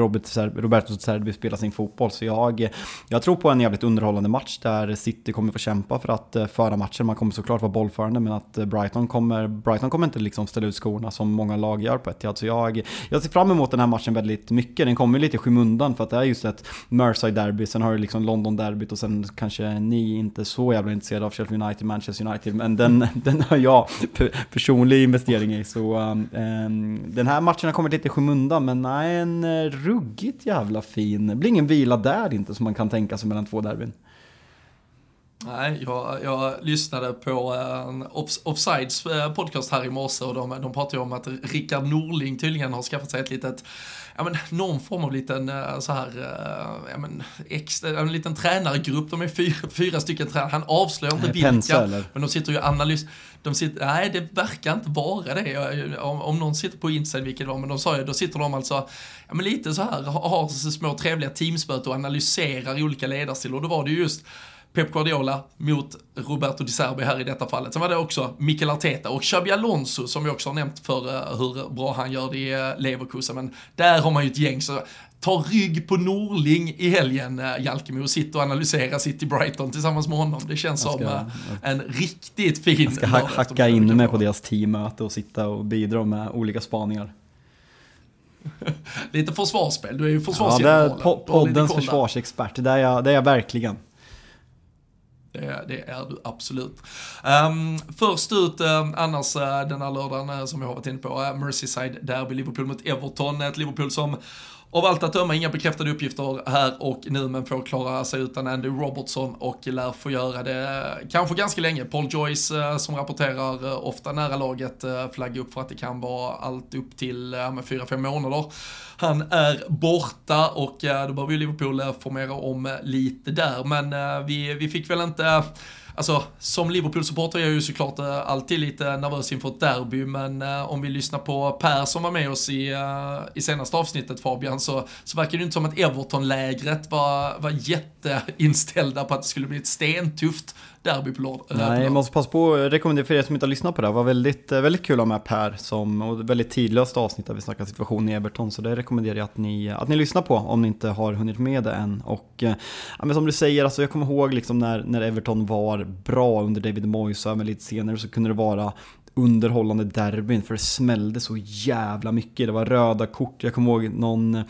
Roberto Serbi spelar sin fotboll. Så jag, jag tror på en jävligt underhållande match där City kommer få kämpa för att eh, föra matchen. Man kommer såklart vara bollförande men att eh, Brighton kommer, Brighton kommer inte liksom ställa ut skorna som många lag gör på ett Så jag, jag ser fram emot den här matchen väldigt mycket. Den kommer lite i skymundan för att det är just ett Merseyside-derby. Sen har du liksom London-derbyt och sen kanske ni inte så jävla intresserade av Sheffield United, Manchester United. Men den, den har jag personlig investering i. Så um, den här matchen har kommit lite i skymundan men nej, en eh, ruggigt jävla fin. Det ingen vila där inte som man kan tänka sig mellan två derbyn. Nej, jag, jag lyssnade på en Off Offsides eh, podcast här i morse och de, de pratade ju om att Rickard Norling tydligen har skaffat sig ett litet, ja men någon form av liten uh, så här, uh, ja men extra, en liten tränargrupp, de är fyra, fyra stycken tränare, han avslöjar inte vilka, men de sitter ju och analyserar, de sitter, nej det verkar inte vara det, om, om någon sitter på inside vilket det var, men de sa ju, då sitter de alltså, ja men lite så här, har små trevliga teamsmöten och analyserar olika ledarstilar och då var det ju just Pep Guardiola mot Roberto Di Serbi här i detta fallet. Sen var det också Mikel Arteta och Xabi Alonso som vi också har nämnt för uh, hur bra han gör det i uh, Leverkusen. Men där har man ju ett gäng så ta rygg på Norling i helgen, uh, Jalkemo, och sitta och analysera City Brighton tillsammans med honom. Det känns ska, som en riktigt fin... Jag ska ha hacka in mig på deras teammöte och sitta och bidra med olika spaningar. lite försvarsspel, du är ju försvarsgeneral. Ja, poddens försvarsexpert, det är jag, det är jag verkligen. Det, det, är du absolut. Um, först ut uh, annars uh, den här lördagen uh, som jag har varit inne på, eh, uh, Merseyside Derby, Liverpool mot Everton. Ett Liverpool som av allt att döma inga bekräftade uppgifter här och nu men får klara sig utan Andy Robertson och lär få göra det eh, kanske ganska länge. Paul Joyce eh, som rapporterar eh, ofta nära laget flaggar upp för att det kan vara allt upp till 4-5 månader han är borta och då behöver ju Liverpool formera om lite där. Men vi, vi fick väl inte Alltså, som Liverpool-supporter är jag ju såklart eh, alltid lite nervös inför ett derby, men eh, om vi lyssnar på Per som var med oss i, eh, i senaste avsnittet Fabian, så, så verkar det inte som att Everton-lägret var, var jätteinställda på att det skulle bli ett stentufft derby på lördag. Nej, jag måste passa på att rekommendera för er som inte har lyssnat på det. Det var väldigt, väldigt kul att ha med Per som, och väldigt tidlöst avsnitt där vi snackar situation i Everton. Så det rekommenderar jag att ni, att ni lyssnar på om ni inte har hunnit med det än. Och ja, men som du säger, alltså jag kommer ihåg liksom när, när Everton var bra under David Moyes och även lite senare så kunde det vara underhållande derbyn för det smällde så jävla mycket. Det var röda kort. Jag kommer ihåg någon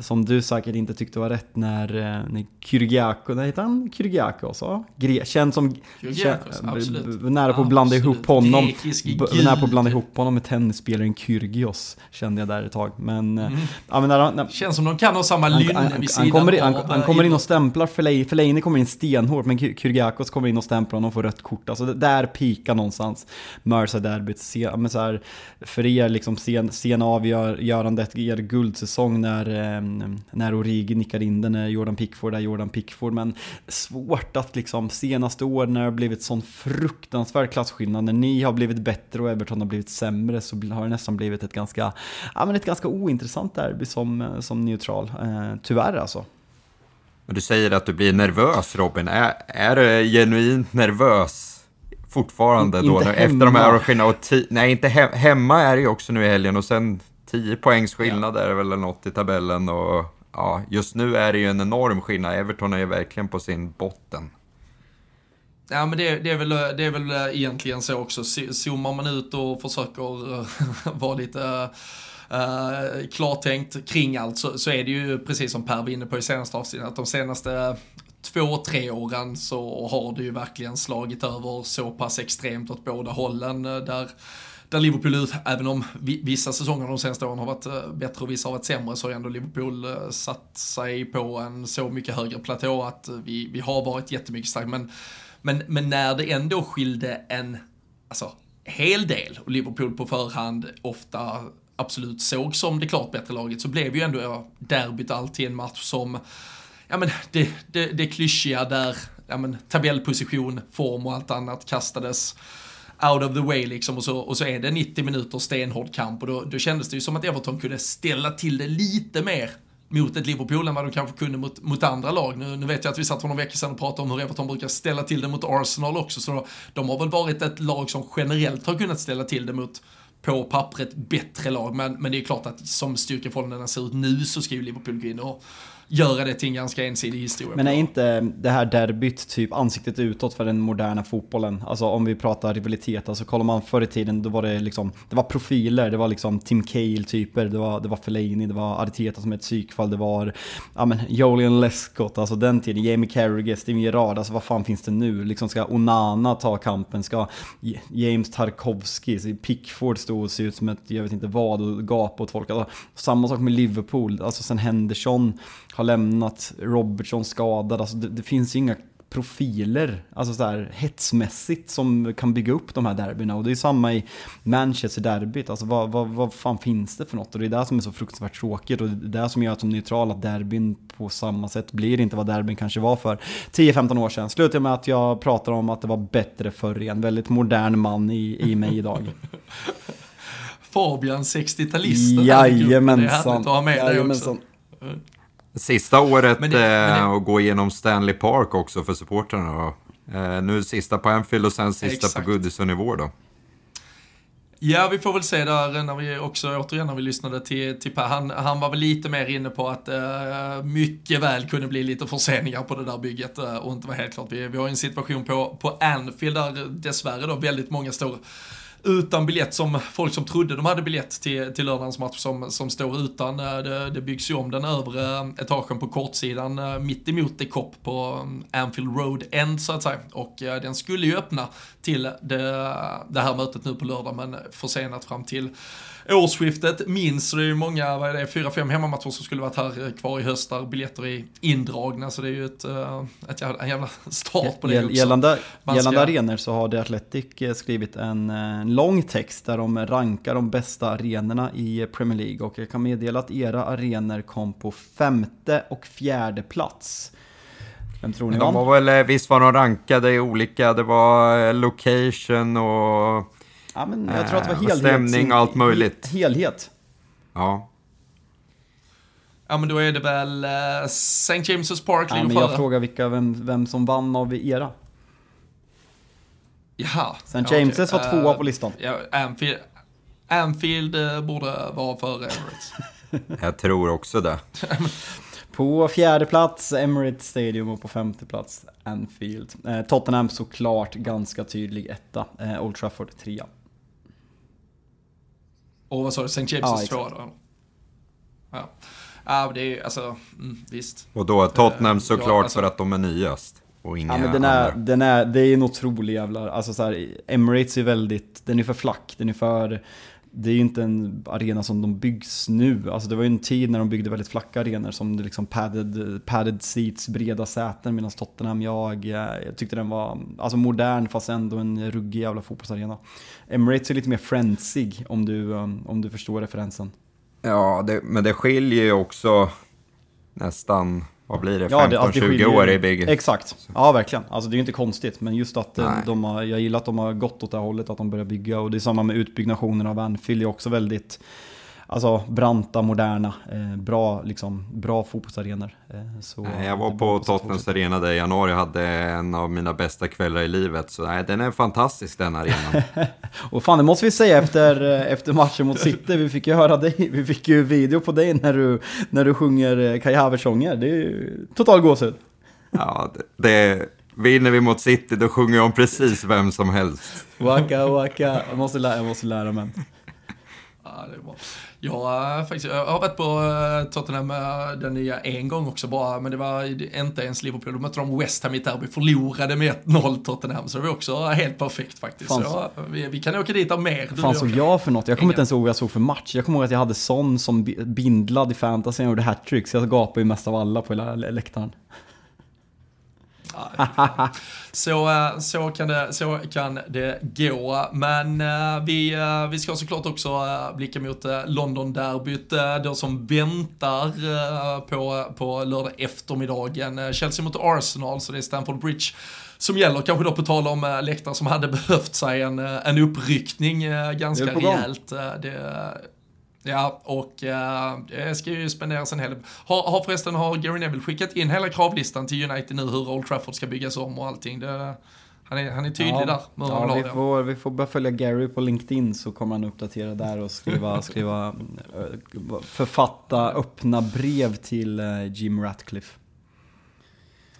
som du säkert inte tyckte var rätt när, eh, när Kyrgiako, nej heter han Kyrgiakos? Ja? Känd som... Kyrgiakos, absolut. Nära på att blanda ihop honom. Nära på att blanda ihop honom med tennisspelaren Kyrgios. Kände jag där ett tag. Men... Eh, mm. Ja, men när, när, Känns som de kan ha samma lynne han, vid sidan han kommer, in, han, han kommer in och stämplar Fellaini kommer in stenhårt men Kyrgiakos kommer in och stämplar honom och får rött kort. Alltså där pikar någonstans Mercer derbyt. Se, men så här, för er, liksom, sen, sen avgörandet, er guldsäsong när, eh, när Origi nickar in den, när Jordan Pickford är Jordan Pickford. Men svårt att liksom, senaste åren när det har blivit sån fruktansvärd klasskillnad, när ni har blivit bättre och Everton har blivit sämre, så har det nästan blivit ett ganska, ja, men ett ganska ointressant derby som, eh, som neutral. Eh, tyvärr alltså. Men du säger att du blir nervös Robin. Är, är du genuint nervös fortfarande In, då, efter de här. Och nej, inte he hemma är det ju också nu i helgen och sen 10 poängs skillnad ja. är det väl något i tabellen och ja, just nu är det ju en enorm skillnad. Everton är ju verkligen på sin botten. Ja men det, det, är väl, det är väl egentligen så också. Zoomar man ut och försöker vara lite uh, klartänkt kring allt så, så, är det ju precis som Per var inne på i senaste avsnittet att de senaste två, tre åren så har det ju verkligen slagit över så pass extremt åt båda hållen. Eh, där, där Liverpool ut, även om vissa säsonger de senaste åren har varit eh, bättre och vissa har varit sämre, så har ändå Liverpool eh, satt sig på en så mycket högre platå att vi, vi har varit jättemycket starka. Men, men, men när det ändå skilde en alltså, hel del och Liverpool på förhand ofta absolut såg som det klart bättre laget så blev ju ändå derbyt alltid en match som ja men det, det, det klyschiga där, ja men tabellposition, form och allt annat kastades out of the way liksom och så, och så är det 90 minuter stenhård kamp och då, då kändes det ju som att Everton kunde ställa till det lite mer mot ett Liverpool än vad de kanske kunde mot, mot andra lag. Nu, nu vet jag att vi satt för några veckor sedan och pratade om hur Everton brukar ställa till det mot Arsenal också, så då, de har väl varit ett lag som generellt har kunnat ställa till det mot på pappret bättre lag, men, men det är klart att som styrkeförhållandena ser ut nu så ska ju Liverpool gå in och göra det till en ganska ensidig historia. Men är inte det här derbyt typ ansiktet utåt för den moderna fotbollen? Alltså om vi pratar rivalitet, alltså kollar man förr i tiden då var det liksom, det var profiler, det var liksom Tim Cale-typer, det var, det var Fellaini, det var Arteta som ett psykfall, det var ja men Julian Lescott, alltså den tiden, Jamie Carragher, Steven Gerrard, alltså vad fan finns det nu? Liksom ska Onana ta kampen, ska James Tarkovsky, Pickford stå och se ut som ett, jag vet inte vad, och gapa åt folk. Alltså, samma sak med Liverpool, alltså sen Henderson, har lämnat, Robertson skadad, alltså det, det finns ju inga profiler, alltså så här hetsmässigt som kan bygga upp de här derbyna. Och det är samma i Manchester-derbyt, alltså vad, vad, vad fan finns det för något? Och det är det som är så fruktansvärt tråkigt och det är det som gör att som neutral att derbyn på samma sätt blir inte vad derbyn kanske var för 10-15 år sedan. Slutar med att jag pratar om att det var bättre förr igen, väldigt modern man i, i mig idag. Fabian 60-talisten. Jajamensan. Det är med Jajamensan. Sista året men det, men det... att gå igenom Stanley Park också för supportrarna. Eh, nu sista på Anfield och sen sista Exakt. på Goodison i vår då. Ja, vi får väl se där när vi också, återigen när vi lyssnade till, till Per, han, han var väl lite mer inne på att uh, mycket väl kunde bli lite förseningar på det där bygget uh, och inte var helt klart. Vi, vi har en situation på, på Anfield där dessvärre då väldigt många står utan biljett som folk som trodde de hade biljett till, till lördagens match som, som står utan. Eh, det, det byggs ju om den övre eh, etagen på kortsidan eh, mitt emot The Cop på Anfield Road End så att säga. Och den skulle ju öppna till det, det här mötet nu på lördag men försenat fram till årsskiftet minns. det är ju många, vad är det, fyra, fem hemmamatcher som skulle varit här kvar i höst där biljetter är indragna. Så det är ju ett, ett jävla, en jävla start på det också. Gällande, gällande arenor så har The Athletic skrivit en, en lång text där de rankar de bästa arenorna i Premier League. Och jag kan meddela att era arenor kom på femte och fjärde plats. Vem tror ni De var väl, visst var de rankade i olika, det var location och Ja, men jag tror att det var Eh, helhet. stämning och allt möjligt. Helhet. ja. Ja men då är det väl uh, St. James's Park Ja, men jag frågar vilka, vem, vem som vann av era. Jaha. St. Ja, James's okej. var tvåa Eh, på listan. Ja, Anfield, Anfield eh, borde vara före Emirates. Jag tror också det. På fjärde plats Emirates Stadium och på femte plats Anfield. Eh, Tottenham såklart ganska tydlig etta. Eh, Old Trafford trea. Och vad sa du, St. James's Ja, tvåa då? Ja. Ja, det är ju, alltså, mm, visst. Och då Tottenham ja, såklart alltså- för att de är nyast. Och inga Ja, men den är, andra. den är, det är en otrolig jävla, alltså så här, Emirates är väldigt, den är för flack, den är för, det är ju inte en arena som de byggs nu. Alltså det var ju en tid när de byggde väldigt flacka arenor som liksom padded, padded seats, breda säten medan Tottenham, jag, jag tyckte den var alltså modern fast ändå en ruggig jävla fotbollsarena. Emirates är lite mer friendsig om du, um, om du förstår referensen. Ja, det, men det skiljer ju också nästan, vad blir det, 15-20 alltså det ju- år i bygget. Exakt, ja verkligen. Alltså det är ju inte konstigt, men just att eh, Nej. de har, jag gillar att de har gått åt det här hållet, att de börjar bygga. Och det är samma med utbyggnationen av Anfield, det är också väldigt alltså, branta, moderna, eh, bra, liksom, bra fotbollsarenor. Eh, så, Jag var på. Tottenhams arena där i januari och hade en av mina bästa kvällar i livet. Så nej, den är fantastisk den arenan. Och fan, det måste vi säga efter, eh, efter matchen mot City. Vi fick ju höra dig, vi fick ju video på dig när du, när du sjunger eh, Kai Havertz-sånger. Det är ju total gåshud. ja, det, det, vinner vi mot City då sjunger jag om precis vem som helst. Waka waka, jag måste lära, jag måste lära mig. Ja, det är bra. Jag, har faktiskt, jag har varit på eh, Tottenham, eh, den nya, en gång också bara, men det var inte ens Liverpool. De mötte de West Ham i derby, förlorade med 1-0 Tottenham, så det var också helt perfekt faktiskt. Ja, vi, vi kan åka dit av mer. du fan såg jag. för något? Jag kommer inte ens ihåg vad jag såg för match. Jag kommer ihåg att jag hade Son som bi- bindlad i fantasy och gjorde hattrick, så jag gapade ju mest av alla på hela lä- läktaren. Så, eh, så, kan det, så kan det gå. Men eh, vi, eh, vi ska såklart också blicka mot London-derbyt då som väntar på, på lördag eftermiddagen. Chelsea mot Arsenal, så det är Stamford Bridge som gäller. Kanske då på tal om läktare som hade behövt sig en, en uppryckning ganska rejält. Det, Ja, och eh, det ska ju spenderas en hel del. Har, har förresten, har Gary Neville skickat in hela kravlistan till United nu hur Old Trafford ska byggas om och allting? Det, han, är, han är tydlig där. hur han Ja, vi, får, vi får börja följa Gary på LinkedIn så kommer han uppdatera där och skriva, skriva eh, författa öppna brev till eh, Jim Ratcliffe.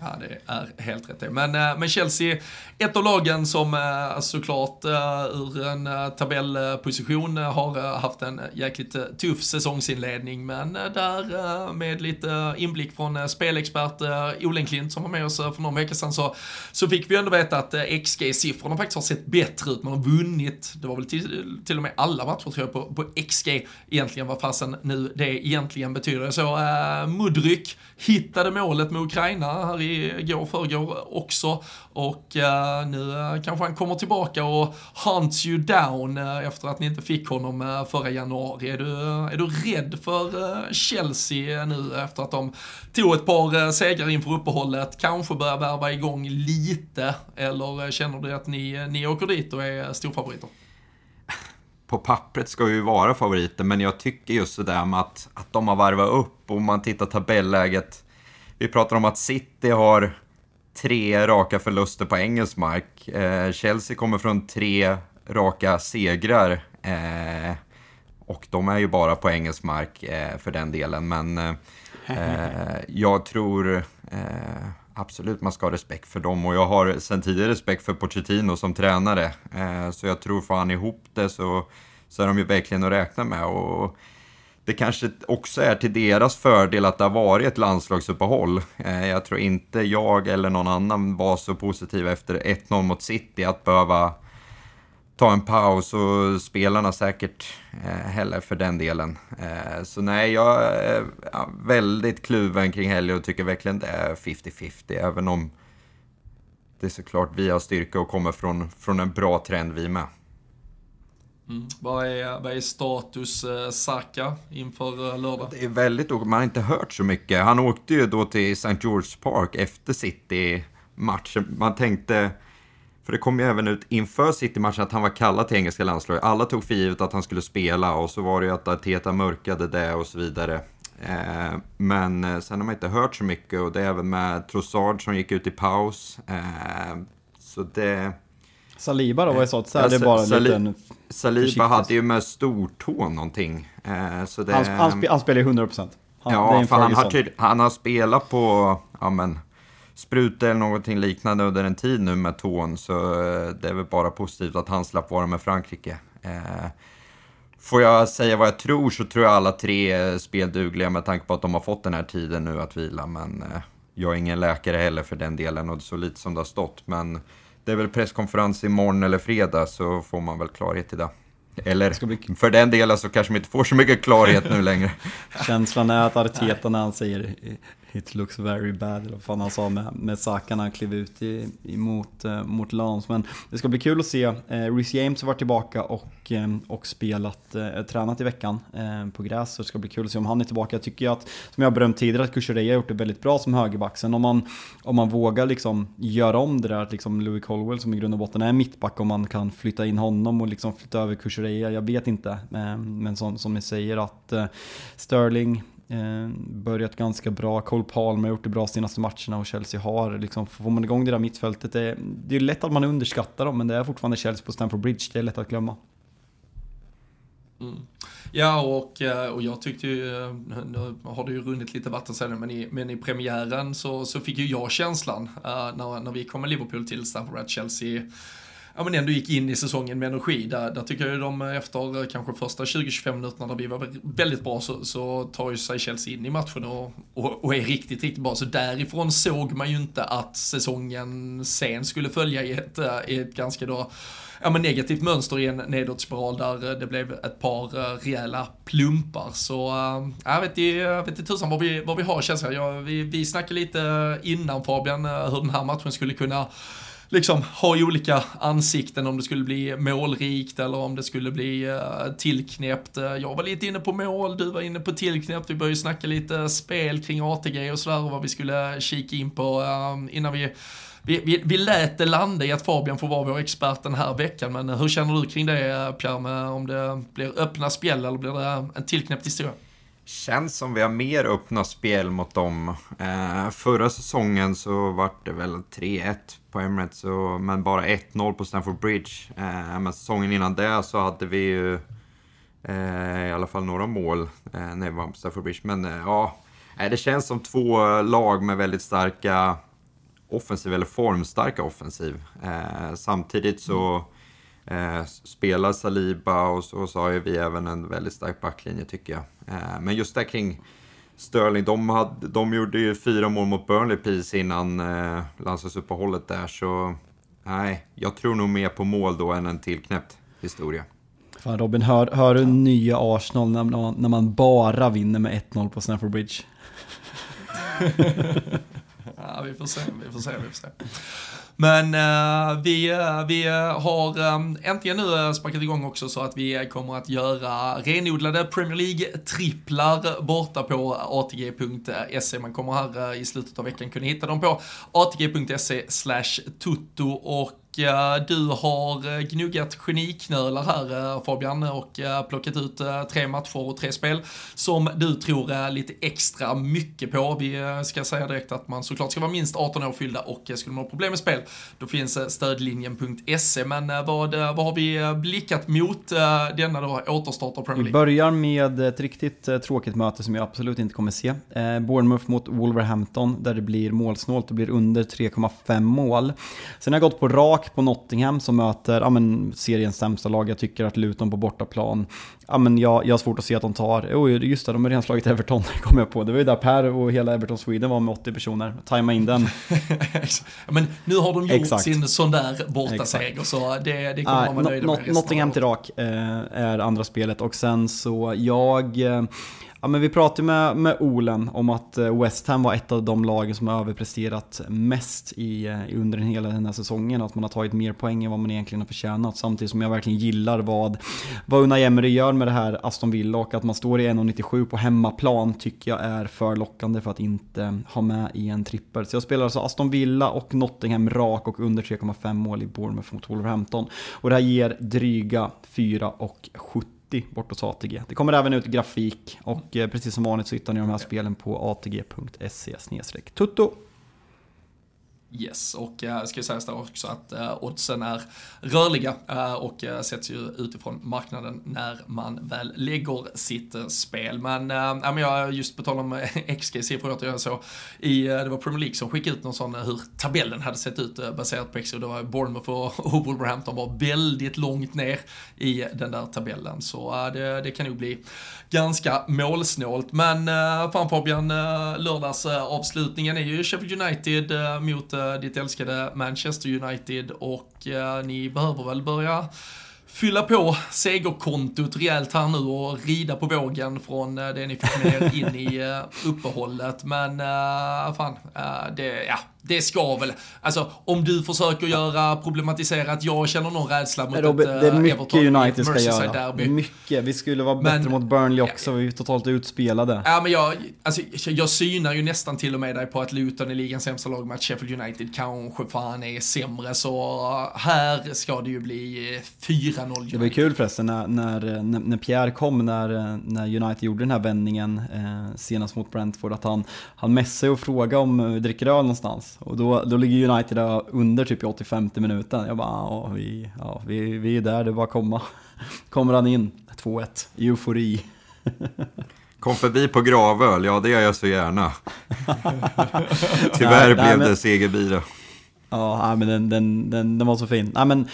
Ja, det är helt rätt det. Men, eh, men Chelsea, ett av lagen som eh, alltså såklart eh, ur en tabellposition har haft en jäkligt tuff säsongsinledning. Men där med lite inblick från spelexpert Olen Klint som var med oss för någon vecka sedan så, så fick vi ändå veta att XG-siffrorna faktiskt har sett bättre ut. Man har vunnit, det var väl till, till och med alla matcher tror jag på, på XG egentligen vad fasen nu det egentligen betyder. Så äh, Mudryk hittade målet med Ukraina här i går förrgår också och eh, nu eh, kanske han kommer tillbaka och hunts you down eh, efter att ni inte fick honom eh, förra januari. Är du, eh, är du rädd för eh, Chelsea eh, nu efter att de tog ett par eh, segrar inför uppehållet, kanske börjar värva igång lite eller eh, känner du att ni, eh, ni åker dit och är storfavoriter? på pappret ska vi vara favoriter, men jag tycker just sådär med att, att de har varvat upp och man tittar tabelläget. Vi pratar om att City har tre raka förluster på engelsk mark. Eh, Chelsea kommer från tre raka segrar. Eh, och de är ju bara på engelsk mark eh, för den delen, men eh, eh jag tror eh, absolut man ska ha respekt för dem och jag har sen tidigare respekt för Pochettino som tränare. Eh, så jag tror får han ihop det så, så är de ju verkligen att räkna med. Och det kanske också är till deras fördel att det har varit ett landslagsuppehåll. Eh, jag tror inte jag eller någon annan var så positiv efter 1-0 mot City att behöva ta en paus och spelarna säkert eh, heller för den delen. Eh, så nej, jag är väldigt kluven kring helgen och tycker verkligen det är 50-50, även om det är såklart vi har styrka och kommer från, från en bra trend vi med. Mm. Vad, är, vad är status eh, Saka inför eh, lördag? Det är väldigt Man har inte hört så mycket. Han åkte ju då till St. George Park efter City-matchen. Man tänkte... För det kom ju även ut inför City-matchen att han var kallad till engelska landslaget. Alla tog för givet att han skulle spela och så var det ju att Arteta mörkade det och så vidare. Eh, men eh, sen har man inte hört så mycket och det är även med Trossard som gick ut i paus. Eh, så det... Saliba då, vad är så? Så är det bara en liten... Saliba hade ju med stortå någonting. Så det... han, han, han spelar ju 100%. Han, ja, för han har, tyd, han har spelat på ja, men, spruta eller någonting liknande under en tid nu med tån. Så det är väl bara positivt att han slapp vara med Frankrike. Får jag säga vad jag tror så tror jag alla tre är speldugliga med tanke på att de har fått den här tiden nu att vila. Men jag är ingen läkare heller för den delen och så lite som det har stått. Men det är väl presskonferens imorgon eller fredag så får man väl klarhet i det. Eller bli... för den delen så kanske man inte får så mycket klarhet nu längre. Känslan är att Arteta när han säger It looks very bad, eller vad fan han sa med, med Saka när han klev ut i, mot, eh, mot Lans. Men det ska bli kul att se. Eh, Rhys James har varit tillbaka och, eh, och spelat, eh, tränat i veckan eh, på gräs. Så det ska bli kul att se om han är tillbaka. Jag tycker att, som jag berömt tidigare, att Kukureya har gjort det väldigt bra som högerback. Sen om man, om man vågar liksom göra om det där, att liksom Louis Colwell som i grund och botten är mittback, om man kan flytta in honom och liksom flytta över Kuchereya, jag vet inte. Eh, men som, som ni säger att eh, Sterling, Eh, börjat ganska bra. Cole Palmer har gjort det bra senaste matcherna och Chelsea har liksom, får man igång det där mittfältet, det, det är lätt att man underskattar dem men det är fortfarande Chelsea på Stamford Bridge, det är lätt att glömma. Mm. Ja, och, eh, och jag tyckte ju, eh, nu har det ju runnit lite vatten sen, men i, men i premiären så, så fick ju jag känslan uh, när, när vi kom med Liverpool till Stamford Bridge, Chelsea ja, men ändå gick in i säsongen med energi. Där, där tycker jag de efter kanske första 20-25 minuterna där vi var väldigt bra så, så tar ju sig Chelsea in i matchen och, och, och, är riktigt, riktigt bra. Så därifrån såg man ju inte att säsongen sen skulle följa i ett, eh, i ett ganska då ja, men negativt mönster i en nedåtspiral där eh, det blev ett par eh, rejäla plumpar. Så jag vet inte tusan vad vi, vad vi har känslan. Ja, vi, vi snackade lite innan Fabian hur den här matchen skulle kunna liksom ha olika ansikten om det skulle bli målrikt eller om det skulle bli uh, tillknäppt. Eh, jag var lite inne på mål, du var inne på tillknäppt. Vi började snacka lite spel kring ATG och sådär och vad vi skulle eh, kika in på uh, innan vi vi, vi, vi lät det landa i att Fabian får vara vår expert den här veckan, men hur känner du kring det Pierre, med om det blir öppna spel eller blir det en tillknäppt historia? Känns som vi har mer öppna spel mot dem. Eh, förra säsongen så var det väl 3-1 på Emirates, så, men bara 1-0 på Stamford Bridge. Eh, men säsongen innan det så hade vi ju eh, i alla fall några mål eh, när vi var på Stamford Bridge. Men eh, ja, eh, det känns som två lag med väldigt starka offensiv, eller formstarka offensiv. Eh, samtidigt så Eh, spelar Saliba och så, och så har ju vi även en väldigt stark backlinje tycker jag. Eh, men just där kring Sterling, de, hade, de gjorde ju fyra mål mot Burnley precis innan eh, landslagsuppehållet där, så nej, jag tror nog mer på mål då än en tillknäppt historia. Fan Robin, hör, hör du nya Arsenal när man, när man bara vinner med 1-0 på Stamford Bridge? ja, vi får se, vi får se, vi får se. Men uh, vi, uh, vi eh, har um, äntligen nu sparkat igång också så att vi kommer att göra renodlade Premier League-tripplar borta på atg.se. Man kommer här uh, i slutet av veckan kunna hitta dem på atg.se slash tutto och du har eh, gnuggat geniknölar här eh, Fabian och eh, plockat ut tre matcher och tre spel som du tror lite extra mycket på. Vi ska säga direkt att man såklart ska vara minst 18 år fyllda och skulle man ha problem med spel då finns stödlinjen.se. Men vad, vad har vi blickat mot denna då återstart av Premier League? Vi börjar med ett riktigt tråkigt möte som jag absolut inte kommer se. Bournemouth mot Wolverhampton där det blir målsnålt, det blir under 3,5 mål. Sen har jag gått på rak på Nottingham som möter ja, men, seriens sämsta lag. Jag tycker att Luton på bortaplan, ja, men jag, jag har svårt att se att de tar, oh, just det, de har redan slagit Everton, kom jag på. Det var ju där Per och hela Everton Sweden var med 80 personer. Tajma in den. men nu har de gjort Exakt. sin sån där bortaseger, så det, det kommer man vara nöjd med. Nottingham till rak eh, är andra spelet och sen så jag eh, Ja, men vi pratade med, med Olen om att eh, West Ham var ett av de lagen som har överpresterat mest i, eh, under hela den här säsongen. Att man har tagit mer poäng än vad man egentligen har förtjänat. Samtidigt som jag verkligen gillar vad, vad Unai Emery gör med det här Aston Villa och att man står i 1,97 på hemmaplan tycker jag är för lockande för att inte ha med i en trippel. Så jag spelar alltså Aston Villa och Nottingham rak och under 3,5 mål i Bournemouth mot Wolverhampton. Och det här ger dryga 4 och 70 bort hos ATG. Det kommer även ut grafik och eh, precis som vanligt så hittar ni de här spelen på atg.se tutto. Yes, och äh, ska ju sägas där också att äh, oddsen är rörliga äh, och äh, sätts ju utifrån marknaden när man väl lägger sitt äh, spel. Men, äh, men jag just på tal om XG-siffror, jag så i, äh, det var Premier League som skickade ut någon sån hur tabellen hade sett ut äh, baserat på XG. Det var Bournemouth och, och Wolverhampton var väldigt långt ner i den där tabellen. Så äh, det, det kan nog bli ganska målsnålt. Men äh, fan Fabian, äh, lördagsavslutningen äh, är ju Sheffield United äh, mot äh, Eh, ditt älskade Manchester United och eh, ni behöver väl börja fylla på segerkontot rejält här nu och rida på vågen från eh, det ni fick med in i uppehållet. Men äh, fan, det, ja, det ska väl, alltså om du försöker göra, problematisera att jag känner någon rädsla mot Robert, ett Det är mycket Everton United ska göra. derby. Mycket. Vi skulle vara Men- bättre mot Burnley också, vi är totalt utspelade. Ja, men jag, alltså, jag synar ju nästan till och med dig på att Luton är ligans sämsta lag med att Sheffield United kanske fan är sämre. Så här ska det ju bli eh, 4-0 United. Det var kul förresten när, när, när Pierre kom när, när United gjorde den här vändningen eh, senast mot Brentford att han, han messade och frågade om vi dricker öl någonstans. Och då, då ligger United under typ i 85 minuten. Jag bara, ja vi, ja, vi, vi är där, det är bara att komma. Kommer han in, 2-1, eufori. Kom förbi på gravöl, ja det gör jag så gärna. Tyvärr Nej, nej, blev men- det segerbira. Ja, nej, men den, den, den, den var så fin. Nej, men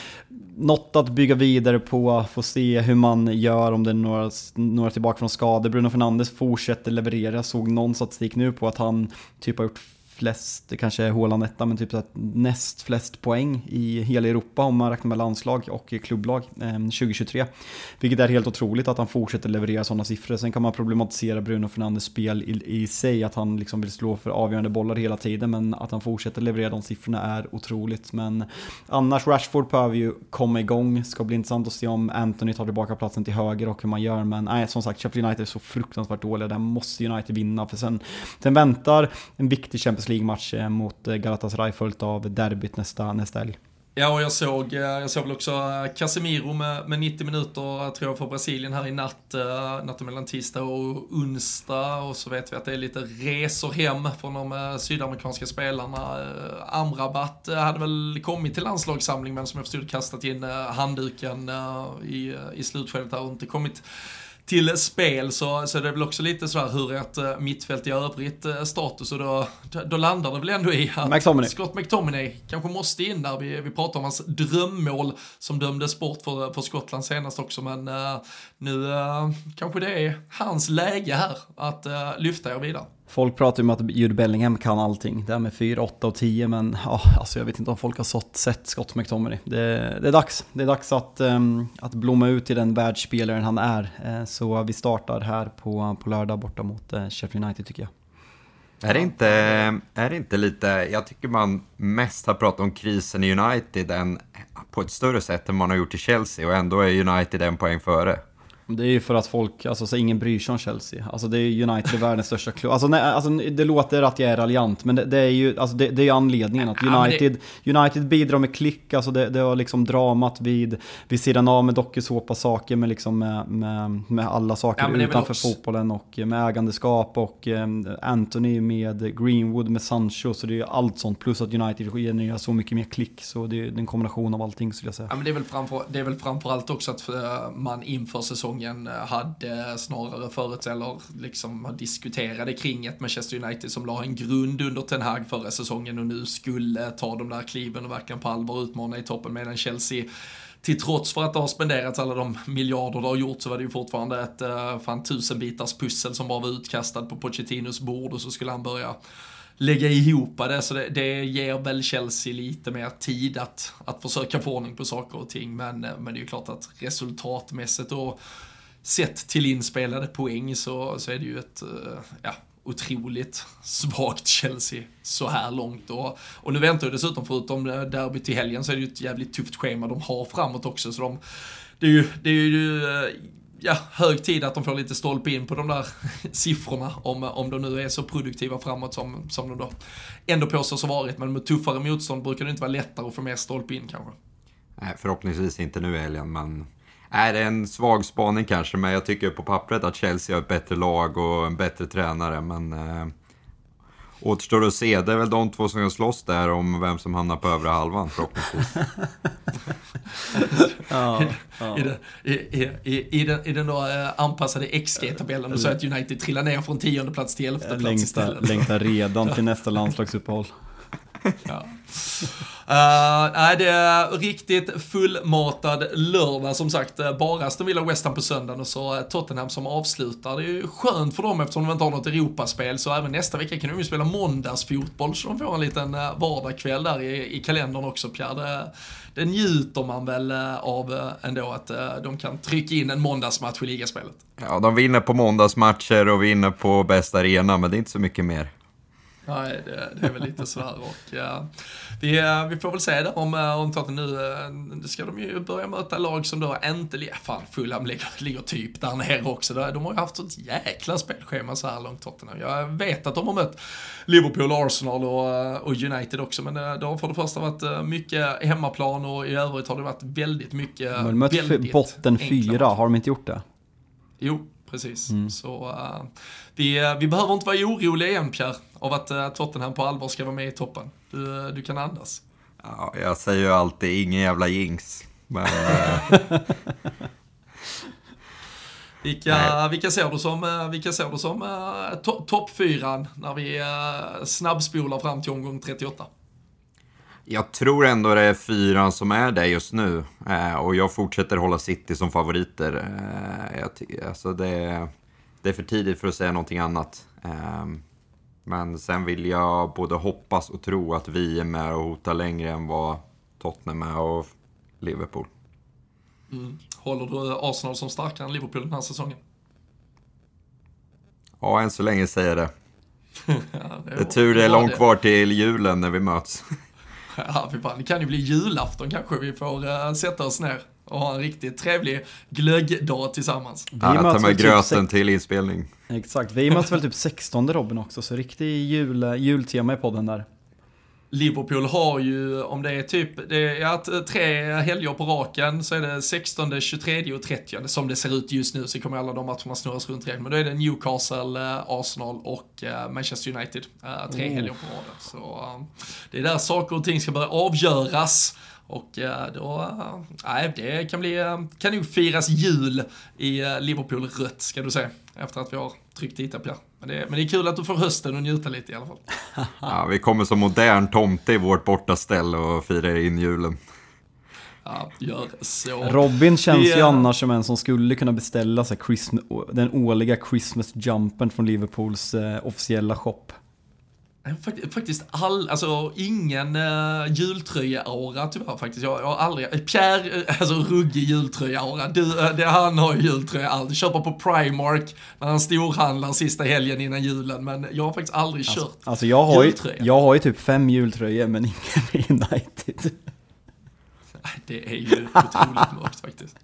något att bygga vidare på, få se hur man gör om det är några, några tillbaka från skador. Bruno Fernandes fortsätter leverera. Såg någon statistik nu på att han typ har gjort flest, det kanske är Haaland etta, men typ så näst flest poäng i hela Europa om man räknar med landslag och klubblag eh, 2023. Vilket är helt otroligt att han fortsätter leverera sådana siffror. Sen kan man problematisera Bruno Fernandes spel i, i sig, att han liksom vill slå för avgörande bollar hela tiden, men att han fortsätter leverera de siffrorna är otroligt. Men annars, Rashford behöver ju komma igång. Ska bli intressant att se om Anthony tar tillbaka platsen till höger och hur man gör. Men nej, som sagt, Sheffield United är så fruktansvärt dåliga. Där måste United vinna. För sen, sen väntar en viktig Champions League-match eh, mot eh, Galatasaray följt av derbyt nästa, nästa helg. Ja, och jag såg, eh, jag såg väl också Casemiro med, med 90 minuter, tror jag, för Brasilien här i natt. Natten mellan tisdag och onsdag. Och så vet vi att det är lite resor hem från de sydamerikanska spelarna. Amrabat hade väl kommit till landslagssamling, men som jag förstod kastat in handduken i, i slutskedet här och inte kommit till spel så, så det är väl också lite sådär hur ett eh, mittfält i övrigt eh, status och då, då landar det väl ändå i att McTominay. Scott McTominay kanske måste in där. Vi, vi pratar om hans drömmål som dömdes bort för, för Skottland senast också men eh, nu eh, kanske det är hans läge här att eh, lyfta er vidare. Folk pratar ju om att Jude Bellingham kan allting. Det här med 4, 8 och 10, men ja, alltså jag vet inte om folk har sått, sett Scott McTominay. Det, det är dags. Det är dags att, um, att blomma ut till den världsspelaren han är. Eh, så vi startar här på, på lördag borta mot eh, Sheffield United tycker jag. Är det, inte, är det inte lite, jag tycker man mest har pratat om krisen i United än, på ett större sätt än man har gjort i Chelsea och ändå är United en poäng före. Det är ju för att folk, alltså så ingen bryr sig om Chelsea. Alltså det är United, världens största klubb. Alltså, nej, alltså det låter att jag är raljant, men det, det är ju alltså det, det är anledningen att United, United bidrar med klick, alltså det, det har liksom dramat vid, vid sidan av med dokusåpa-saker, med, liksom med, med, med alla saker Ja, utanför fotbollen och med ägandeskap och eh, Anthony med Greenwood med Sancho, så det är ju allt sånt. Plus att United genererar så mycket mer klick, så det är en kombination av allting skulle jag säga. Ja, men det, är väl framför, det är väl framförallt också att eh, man inför säsongen säsongen eh, hade snarare förut eller liksom diskuterade kring ett Manchester United som la en grund under Ten Hag förra säsongen och nu skulle ta de där kliven och verkligen på allvar utmana i toppen medan Chelsea till trots för att det har spenderats alla de miljarder det har gjort så var det ju fortfarande ett uh, fan tusenbitars pussel som bara var utkastad på Pochettinos bord och så skulle han börja lägga ihop det. Så det, det ger väl Chelsea lite mer tid att, att försöka få ordning på saker och ting. Men, eh, men det är ju klart att resultatmässigt och sett till inspelade poäng så, så är det ju ett, eh, ja, otroligt svagt Chelsea så här långt. Och, och nu väntar ju dessutom, förutom derbyt till helgen, så är det ju ett jävligt tufft schema de har framåt också. Så de, det är ju, det är ju eh, ja, hög tid att de får lite stolpe in på de där siffrorna om, om de nu är så produktiva framåt som, som de då ändå påstås ha varit. Men med tuffare motstånd brukar det inte vara lättare att få mer stolpe in kanske. Nej, förhoppningsvis inte nu i helgen, men är det är en svag spaning kanske, men jag tycker på pappret att Chelsea har ett bättre lag och en bättre tränare. Men eh, återstår att se. Det är väl de två som kan slåss där om vem som hamnar på övre halvan förhoppningsvis. Ja, ja. I, den, i, i, i, den, I den då eh, anpassade XG-tabellen, så att United trillar ner från tionde plats till elfte plats längtar, istället. längtar redan till nästa landslagsuppehåll. Ja. Uh, nej, det är riktigt fullmatad lördag som sagt. Eh, bara Aston Villa West Ham på söndagen och så eh, Tottenham som avslutar. Det är ju skönt för dem eftersom de inte har något Europaspel så även nästa vecka kan de ju spela måndagsfotboll så de får en liten vardagskväll där i, i kalendern också Pierre. Det, det njuter man väl av ändå att de kan trycka in en måndagsmatch i ligaspelet. Ja, de vinner på måndagsmatcher och vinner på bästa arena, men det är inte så mycket mer. Nej, det, det, är väl lite sådär och ja, vi, eh, vi får väl se där om, eh, om Tottenham nu, eh, ska de ju börja möta lag som då inte, fan Fulham ligger, ligger typ där nere också. De har ju haft sånt jäkla spelschema så här långt Tottenham. Jag vet att de har mött Liverpool, Arsenal och, och United också men det har för det första varit mycket hemmaplan och i övrigt har det varit väldigt mycket, De har mött botten fyra, har de inte gjort det? Jo, precis. Mm. Så uh, vi, vi behöver inte vara oroliga igen Pierre, av att uh, Tottenham på allvar ska vara med i toppen. Du, du kan andas. Ja, jag säger ju alltid ingen jävla jinx. Men, vilka, vilka ser du som, vilka ser du som to, toppfyran när vi snabbspolar fram till omgång 38? Jag tror ändå det är fyran som är det just nu. Eh, och jag fortsätter hålla City som favoriter. Eh, jag, alltså det, det, är för tidigt för att säga någonting annat. Eh, men sen vill jag både hoppas och tro att vi är med och hotar längre än vad Tottenham är och Liverpool. Mm. Håller du Arsenal som starkare än Liverpool den här säsongen? Ja, än så länge säger jag det. ja, det, är tur det är långt kvar till julen när vi möts. Ja, fy fan. Det kan ju bli julafton kanske. Vi får uh, sätta oss ner och ha en riktigt trevlig glöggdag tillsammans. Vi ja, tar med typ gröten typ till inspelning. Exakt, vi möts väl typ 16 Robin också, så riktig jul, jultema i podden där. Liverpool har ju, om det är typ, det är att tre helger på raken så är det 16, 23 och 30 som det ser ut just nu så kommer alla de matcherna snurras runt igen. Men då är det Newcastle, eh, Arsenal och eh, Manchester United. Eh, tre mm. helger på raden. Så det är där saker och ting ska börja avgöras. Och då, nej, det kan bli, kan nog firas jul i Liverpool rött ska du se. Efter att vi har tryckt dit Pierre. Men det, men det är kul att du får hösten och njuta lite i alla fall. ja, vi kommer som modern tomte i vårt bortaställ och firar in julen. Ja, gör så. Robin känns ju annars som en som skulle kunna beställa sig Christmas, den årliga Christmas jumpen från Liverpools eh, officiella shop. Faktiskt all, alltså ingen uh, jultröja-aura tyvärr faktiskt. Jag, jag har aldrig, Pierre, eh, alltså ruggig jultröja-aura. Du, uh, det, han har ju jultröja alltid. Köper på Primark när han storhandlar sista helgen innan julen. Men jag har faktiskt aldrig alltså, kört alltså jag har jultröja. Ju, jag har ju typ fem jultröjor men ingen med United. Det är ju otroligt mörkt faktiskt.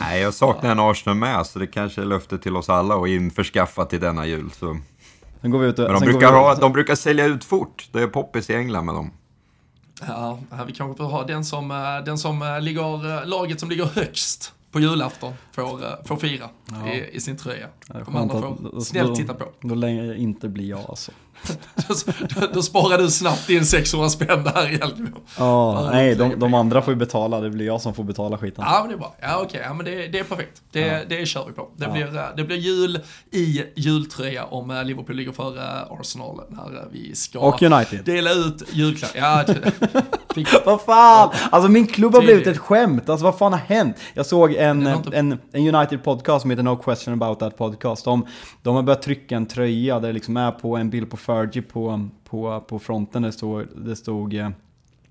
Nej, jag saknar en Arsenal med, så det kanske är löfte till oss alla att införskaffa till denna jul. Så. Sen går vi ut och, Men de brukar, ha, de brukar sälja ut fort. Det är poppis i England med dem. Ja, vi kanske får ha den som, eh, den som eh, ligger, eh, laget som ligger högst på julafton får, får fira ja. i, i, sin tröja. De andra får snällt titta på. Då länge jag inte blir jag alltså. Då, då, sparar du snabbt in 600 spänn där Algemo. Ja, nej, de, de, andra får ju betala. Det blir jag som får betala skiten. Ja, men det är bra. Ja, okej. Okay. Ja, men det, det är perfekt. Det, ja. det kör vi på. Det, ja. blir, det blir jul i jultröja om eh, Liverpool ligger före Arsenal när vi ska Och United. dela ut julklappar. Ja, vad fan! Alltså min klubb har blivit ett skämt. Alltså vad fan har hänt? Jag såg en, en, en United podcast som heter No Question About That Podcast. De, de har börjat trycka en tröja där det liksom är på en bild på Fergie på, på, på fronten. Det stod, det stod eh,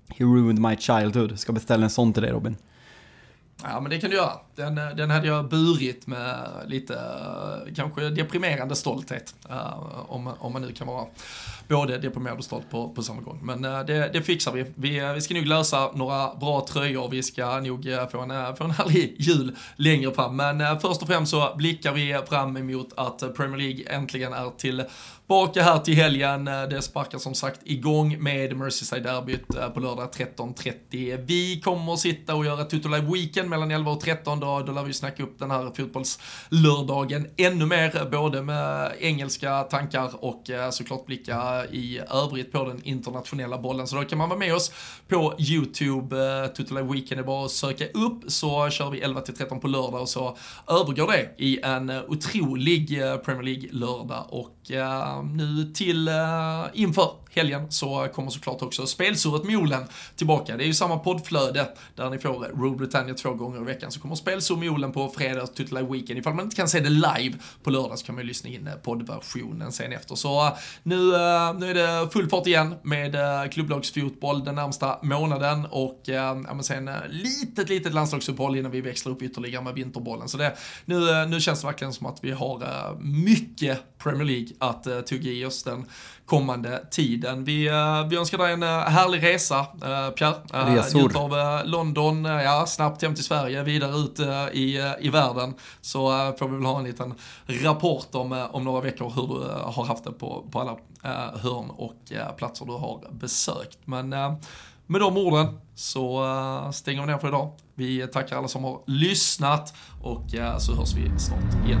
He ruined my childhood. Ska beställa en sån till dig Robin. Ja, men det kan du göra. Den, eh, den hade jag burit med lite, eh, kanske deprimerande stolthet. Eh, om, om man nu kan vara både deprimerad och stolt på, på samma gång. Men det, det fixar vi. vi. Vi ska nog lösa några bra tröjor. Vi ska nog få en, få en härlig jul längre fram. Men först och främst så blickar vi fram emot att Premier League äntligen är till Tillbaka här till helgen. Det sparkar som sagt igång med Merseyside-derbyt på lördag 13.30. Vi kommer att sitta och göra Tutto Live Weekend mellan 11 och 13. Då, då lär vi snacka upp den här fotbollslördagen ännu mer, både med engelska tankar och eh, såklart blicka i övrigt på den internationella bollen. Så då kan man vara med oss på YouTube. Eh, Tutela Weekend är bara att söka upp så kör vi 11 till 13 på lördag och så övergår det i en otrolig eh, Premier League-lördag och nu till inför helgen så kommer såklart också spelsurret Olen tillbaka. Det är ju samma poddflöde där ni får Rule Britannia två gånger i veckan. Så kommer spelsur Olen på fredag och Tutla Weekend. Ifall man inte kan se det live på lördag så kan man ju lyssna in eh, poddversionen sen efter. Så eh, nu, eh, nu är det full fart igen med klubblagsfotboll den närmsta månaden och ja, men sen litet, litet landslagsuppehåll innan vi växlar upp ytterligare med vinterbollen. Så det, nu, nu känns det verkligen som att vi har mycket Premier League att tugga i oss den kommande tiden. Vi, uh, vi önskar dig en uh, härlig resa, uh, Pierre. Resor. av uh, London, ja, snabbt hem till Sverige, vidare ut i, i världen. Så får vi väl ha en liten rapport om, om några veckor hur du har haft det på, på alla hörn och platser du har besökt. Men med de orden så stänger vi ner för idag. Vi tackar alla som har lyssnat och så hörs vi snart igen.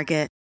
Target.